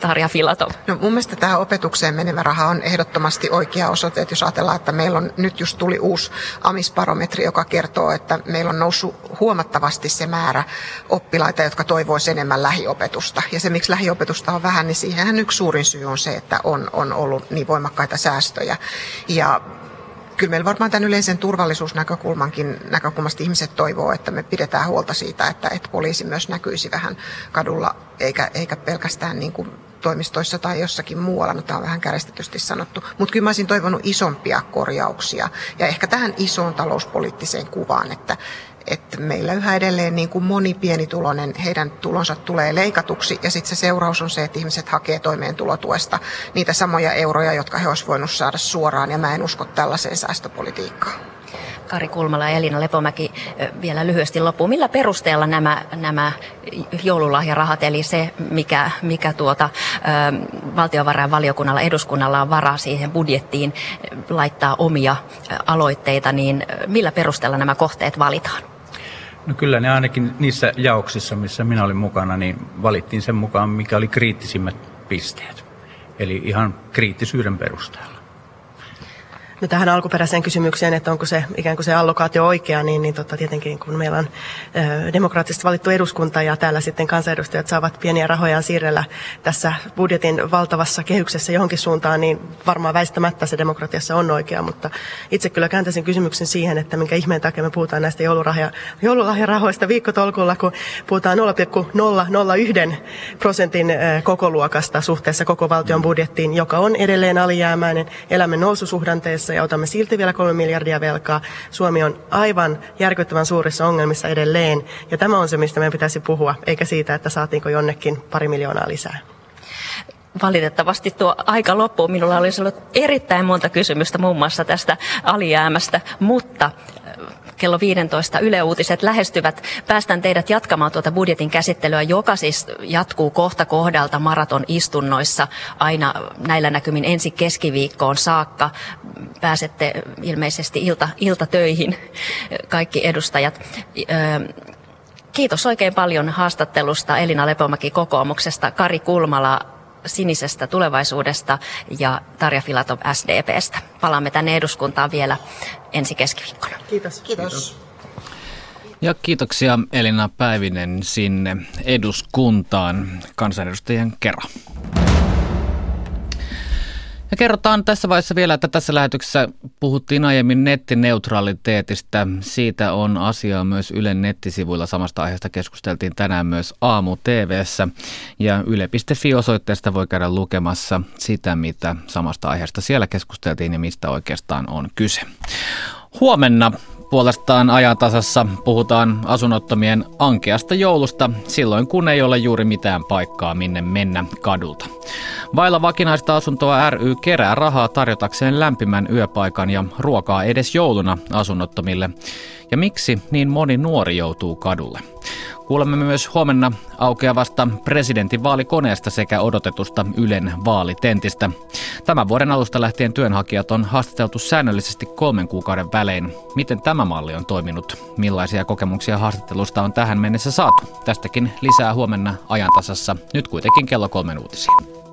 Tarja Filatov? No mun mielestä tämä opetukseen menevä raha on ehdottomasti oikea osoite, että jos ajatellaan, että meillä on, nyt just tuli uusi amisbarometri, joka kertoo, että meillä on noussut huomattavasti se määrä oppilaita, jotka toivoisivat enemmän lähiopetusta. Ja se, miksi lähiopetusta on vähän, niin siihen yksi suurin syy on se, että on, on ollut niin voimakkaita säästöjä. Ja kyllä meillä varmaan tämän yleisen turvallisuusnäkökulmankin näkökulmasta ihmiset toivoo, että me pidetään huolta siitä, että, että poliisi myös näkyisi vähän kadulla, eikä, eikä pelkästään niin kuin toimistoissa tai jossakin muualla, no tämä on vähän käristetysti sanottu, mutta kyllä mä olisin toivonut isompia korjauksia. Ja ehkä tähän isoon talouspoliittiseen kuvaan, että, että meillä yhä edelleen niin kuin moni pienituloinen, heidän tulonsa tulee leikatuksi. Ja sitten se seuraus on se, että ihmiset hakee toimeentulotuesta niitä samoja euroja, jotka he olisivat voineet saada suoraan. Ja mä en usko tällaiseen säästöpolitiikkaan. Kari Kulmala ja Elina Lepomäki vielä lyhyesti loppuun. Millä perusteella nämä, nämä joululahjarahat, eli se, mikä, mikä tuota, valtiovarainvaliokunnalla, eduskunnalla on varaa siihen budjettiin laittaa omia aloitteita, niin millä perusteella nämä kohteet valitaan? No kyllä ne ainakin niissä jaoksissa, missä minä olin mukana, niin valittiin sen mukaan, mikä oli kriittisimmät pisteet. Eli ihan kriittisyyden perusteella. No tähän alkuperäiseen kysymykseen, että onko se ikään kuin se allokaatio oikea, niin, niin tota, tietenkin kun meillä on ö, demokraattisesti valittu eduskunta ja täällä sitten kansanedustajat saavat pieniä rahoja siirrellä tässä budjetin valtavassa kehyksessä johonkin suuntaan, niin varmaan väistämättä se demokratiassa on oikea, mutta itse kyllä kääntäisin kysymyksen siihen, että minkä ihmeen takia me puhutaan näistä joulurahja, joululahjarahoista viikkotolkulla, kun puhutaan 0,001 prosentin kokoluokasta suhteessa koko valtion budjettiin, joka on edelleen alijäämäinen, elämme noususuhdanteessa ja otamme silti vielä kolme miljardia velkaa. Suomi on aivan järkyttävän suurissa ongelmissa edelleen. Ja tämä on se, mistä meidän pitäisi puhua, eikä siitä, että saatiinko jonnekin pari miljoonaa lisää. Valitettavasti tuo aika loppuu. Minulla olisi ollut erittäin monta kysymystä muun muassa tästä alijäämästä, mutta kello 15 Yle Uutiset lähestyvät. Päästän teidät jatkamaan tuota budjetin käsittelyä, joka siis jatkuu kohta kohdalta maraton istunnoissa aina näillä näkymin ensi keskiviikkoon saakka. Pääsette ilmeisesti ilta, iltatöihin kaikki edustajat. Kiitos oikein paljon haastattelusta Elina Lepomäki kokoomuksesta, Kari Kulmala sinisestä tulevaisuudesta ja Tarja Filatov SDPstä. Palaamme tänne eduskuntaan vielä ensi keskiviikkona. Kiitos. Kiitos. Ja kiitoksia Elina Päivinen sinne eduskuntaan kansanedustajien kerran. Ja kerrotaan tässä vaiheessa vielä, että tässä lähetyksessä puhuttiin aiemmin nettineutraliteetista. Siitä on asiaa myös Ylen nettisivuilla. Samasta aiheesta keskusteltiin tänään myös Aamu TVssä. Ja yle.fi osoitteesta voi käydä lukemassa sitä, mitä samasta aiheesta siellä keskusteltiin ja mistä oikeastaan on kyse. Huomenna puolestaan ajantasassa puhutaan asunnottomien ankeasta joulusta silloin, kun ei ole juuri mitään paikkaa minne mennä kadulta. Vailla vakinaista asuntoa ry kerää rahaa tarjotakseen lämpimän yöpaikan ja ruokaa edes jouluna asunnottomille. Ja miksi niin moni nuori joutuu kadulle? Kuulemme myös huomenna aukeavasta presidentinvaalikoneesta sekä odotetusta Ylen vaalitentistä. Tämän vuoden alusta lähtien työnhakijat on haastateltu säännöllisesti kolmen kuukauden välein. Miten tämä malli on toiminut? Millaisia kokemuksia haastattelusta on tähän mennessä saatu? Tästäkin lisää huomenna ajantasassa. Nyt kuitenkin kello kolmen uutisiin.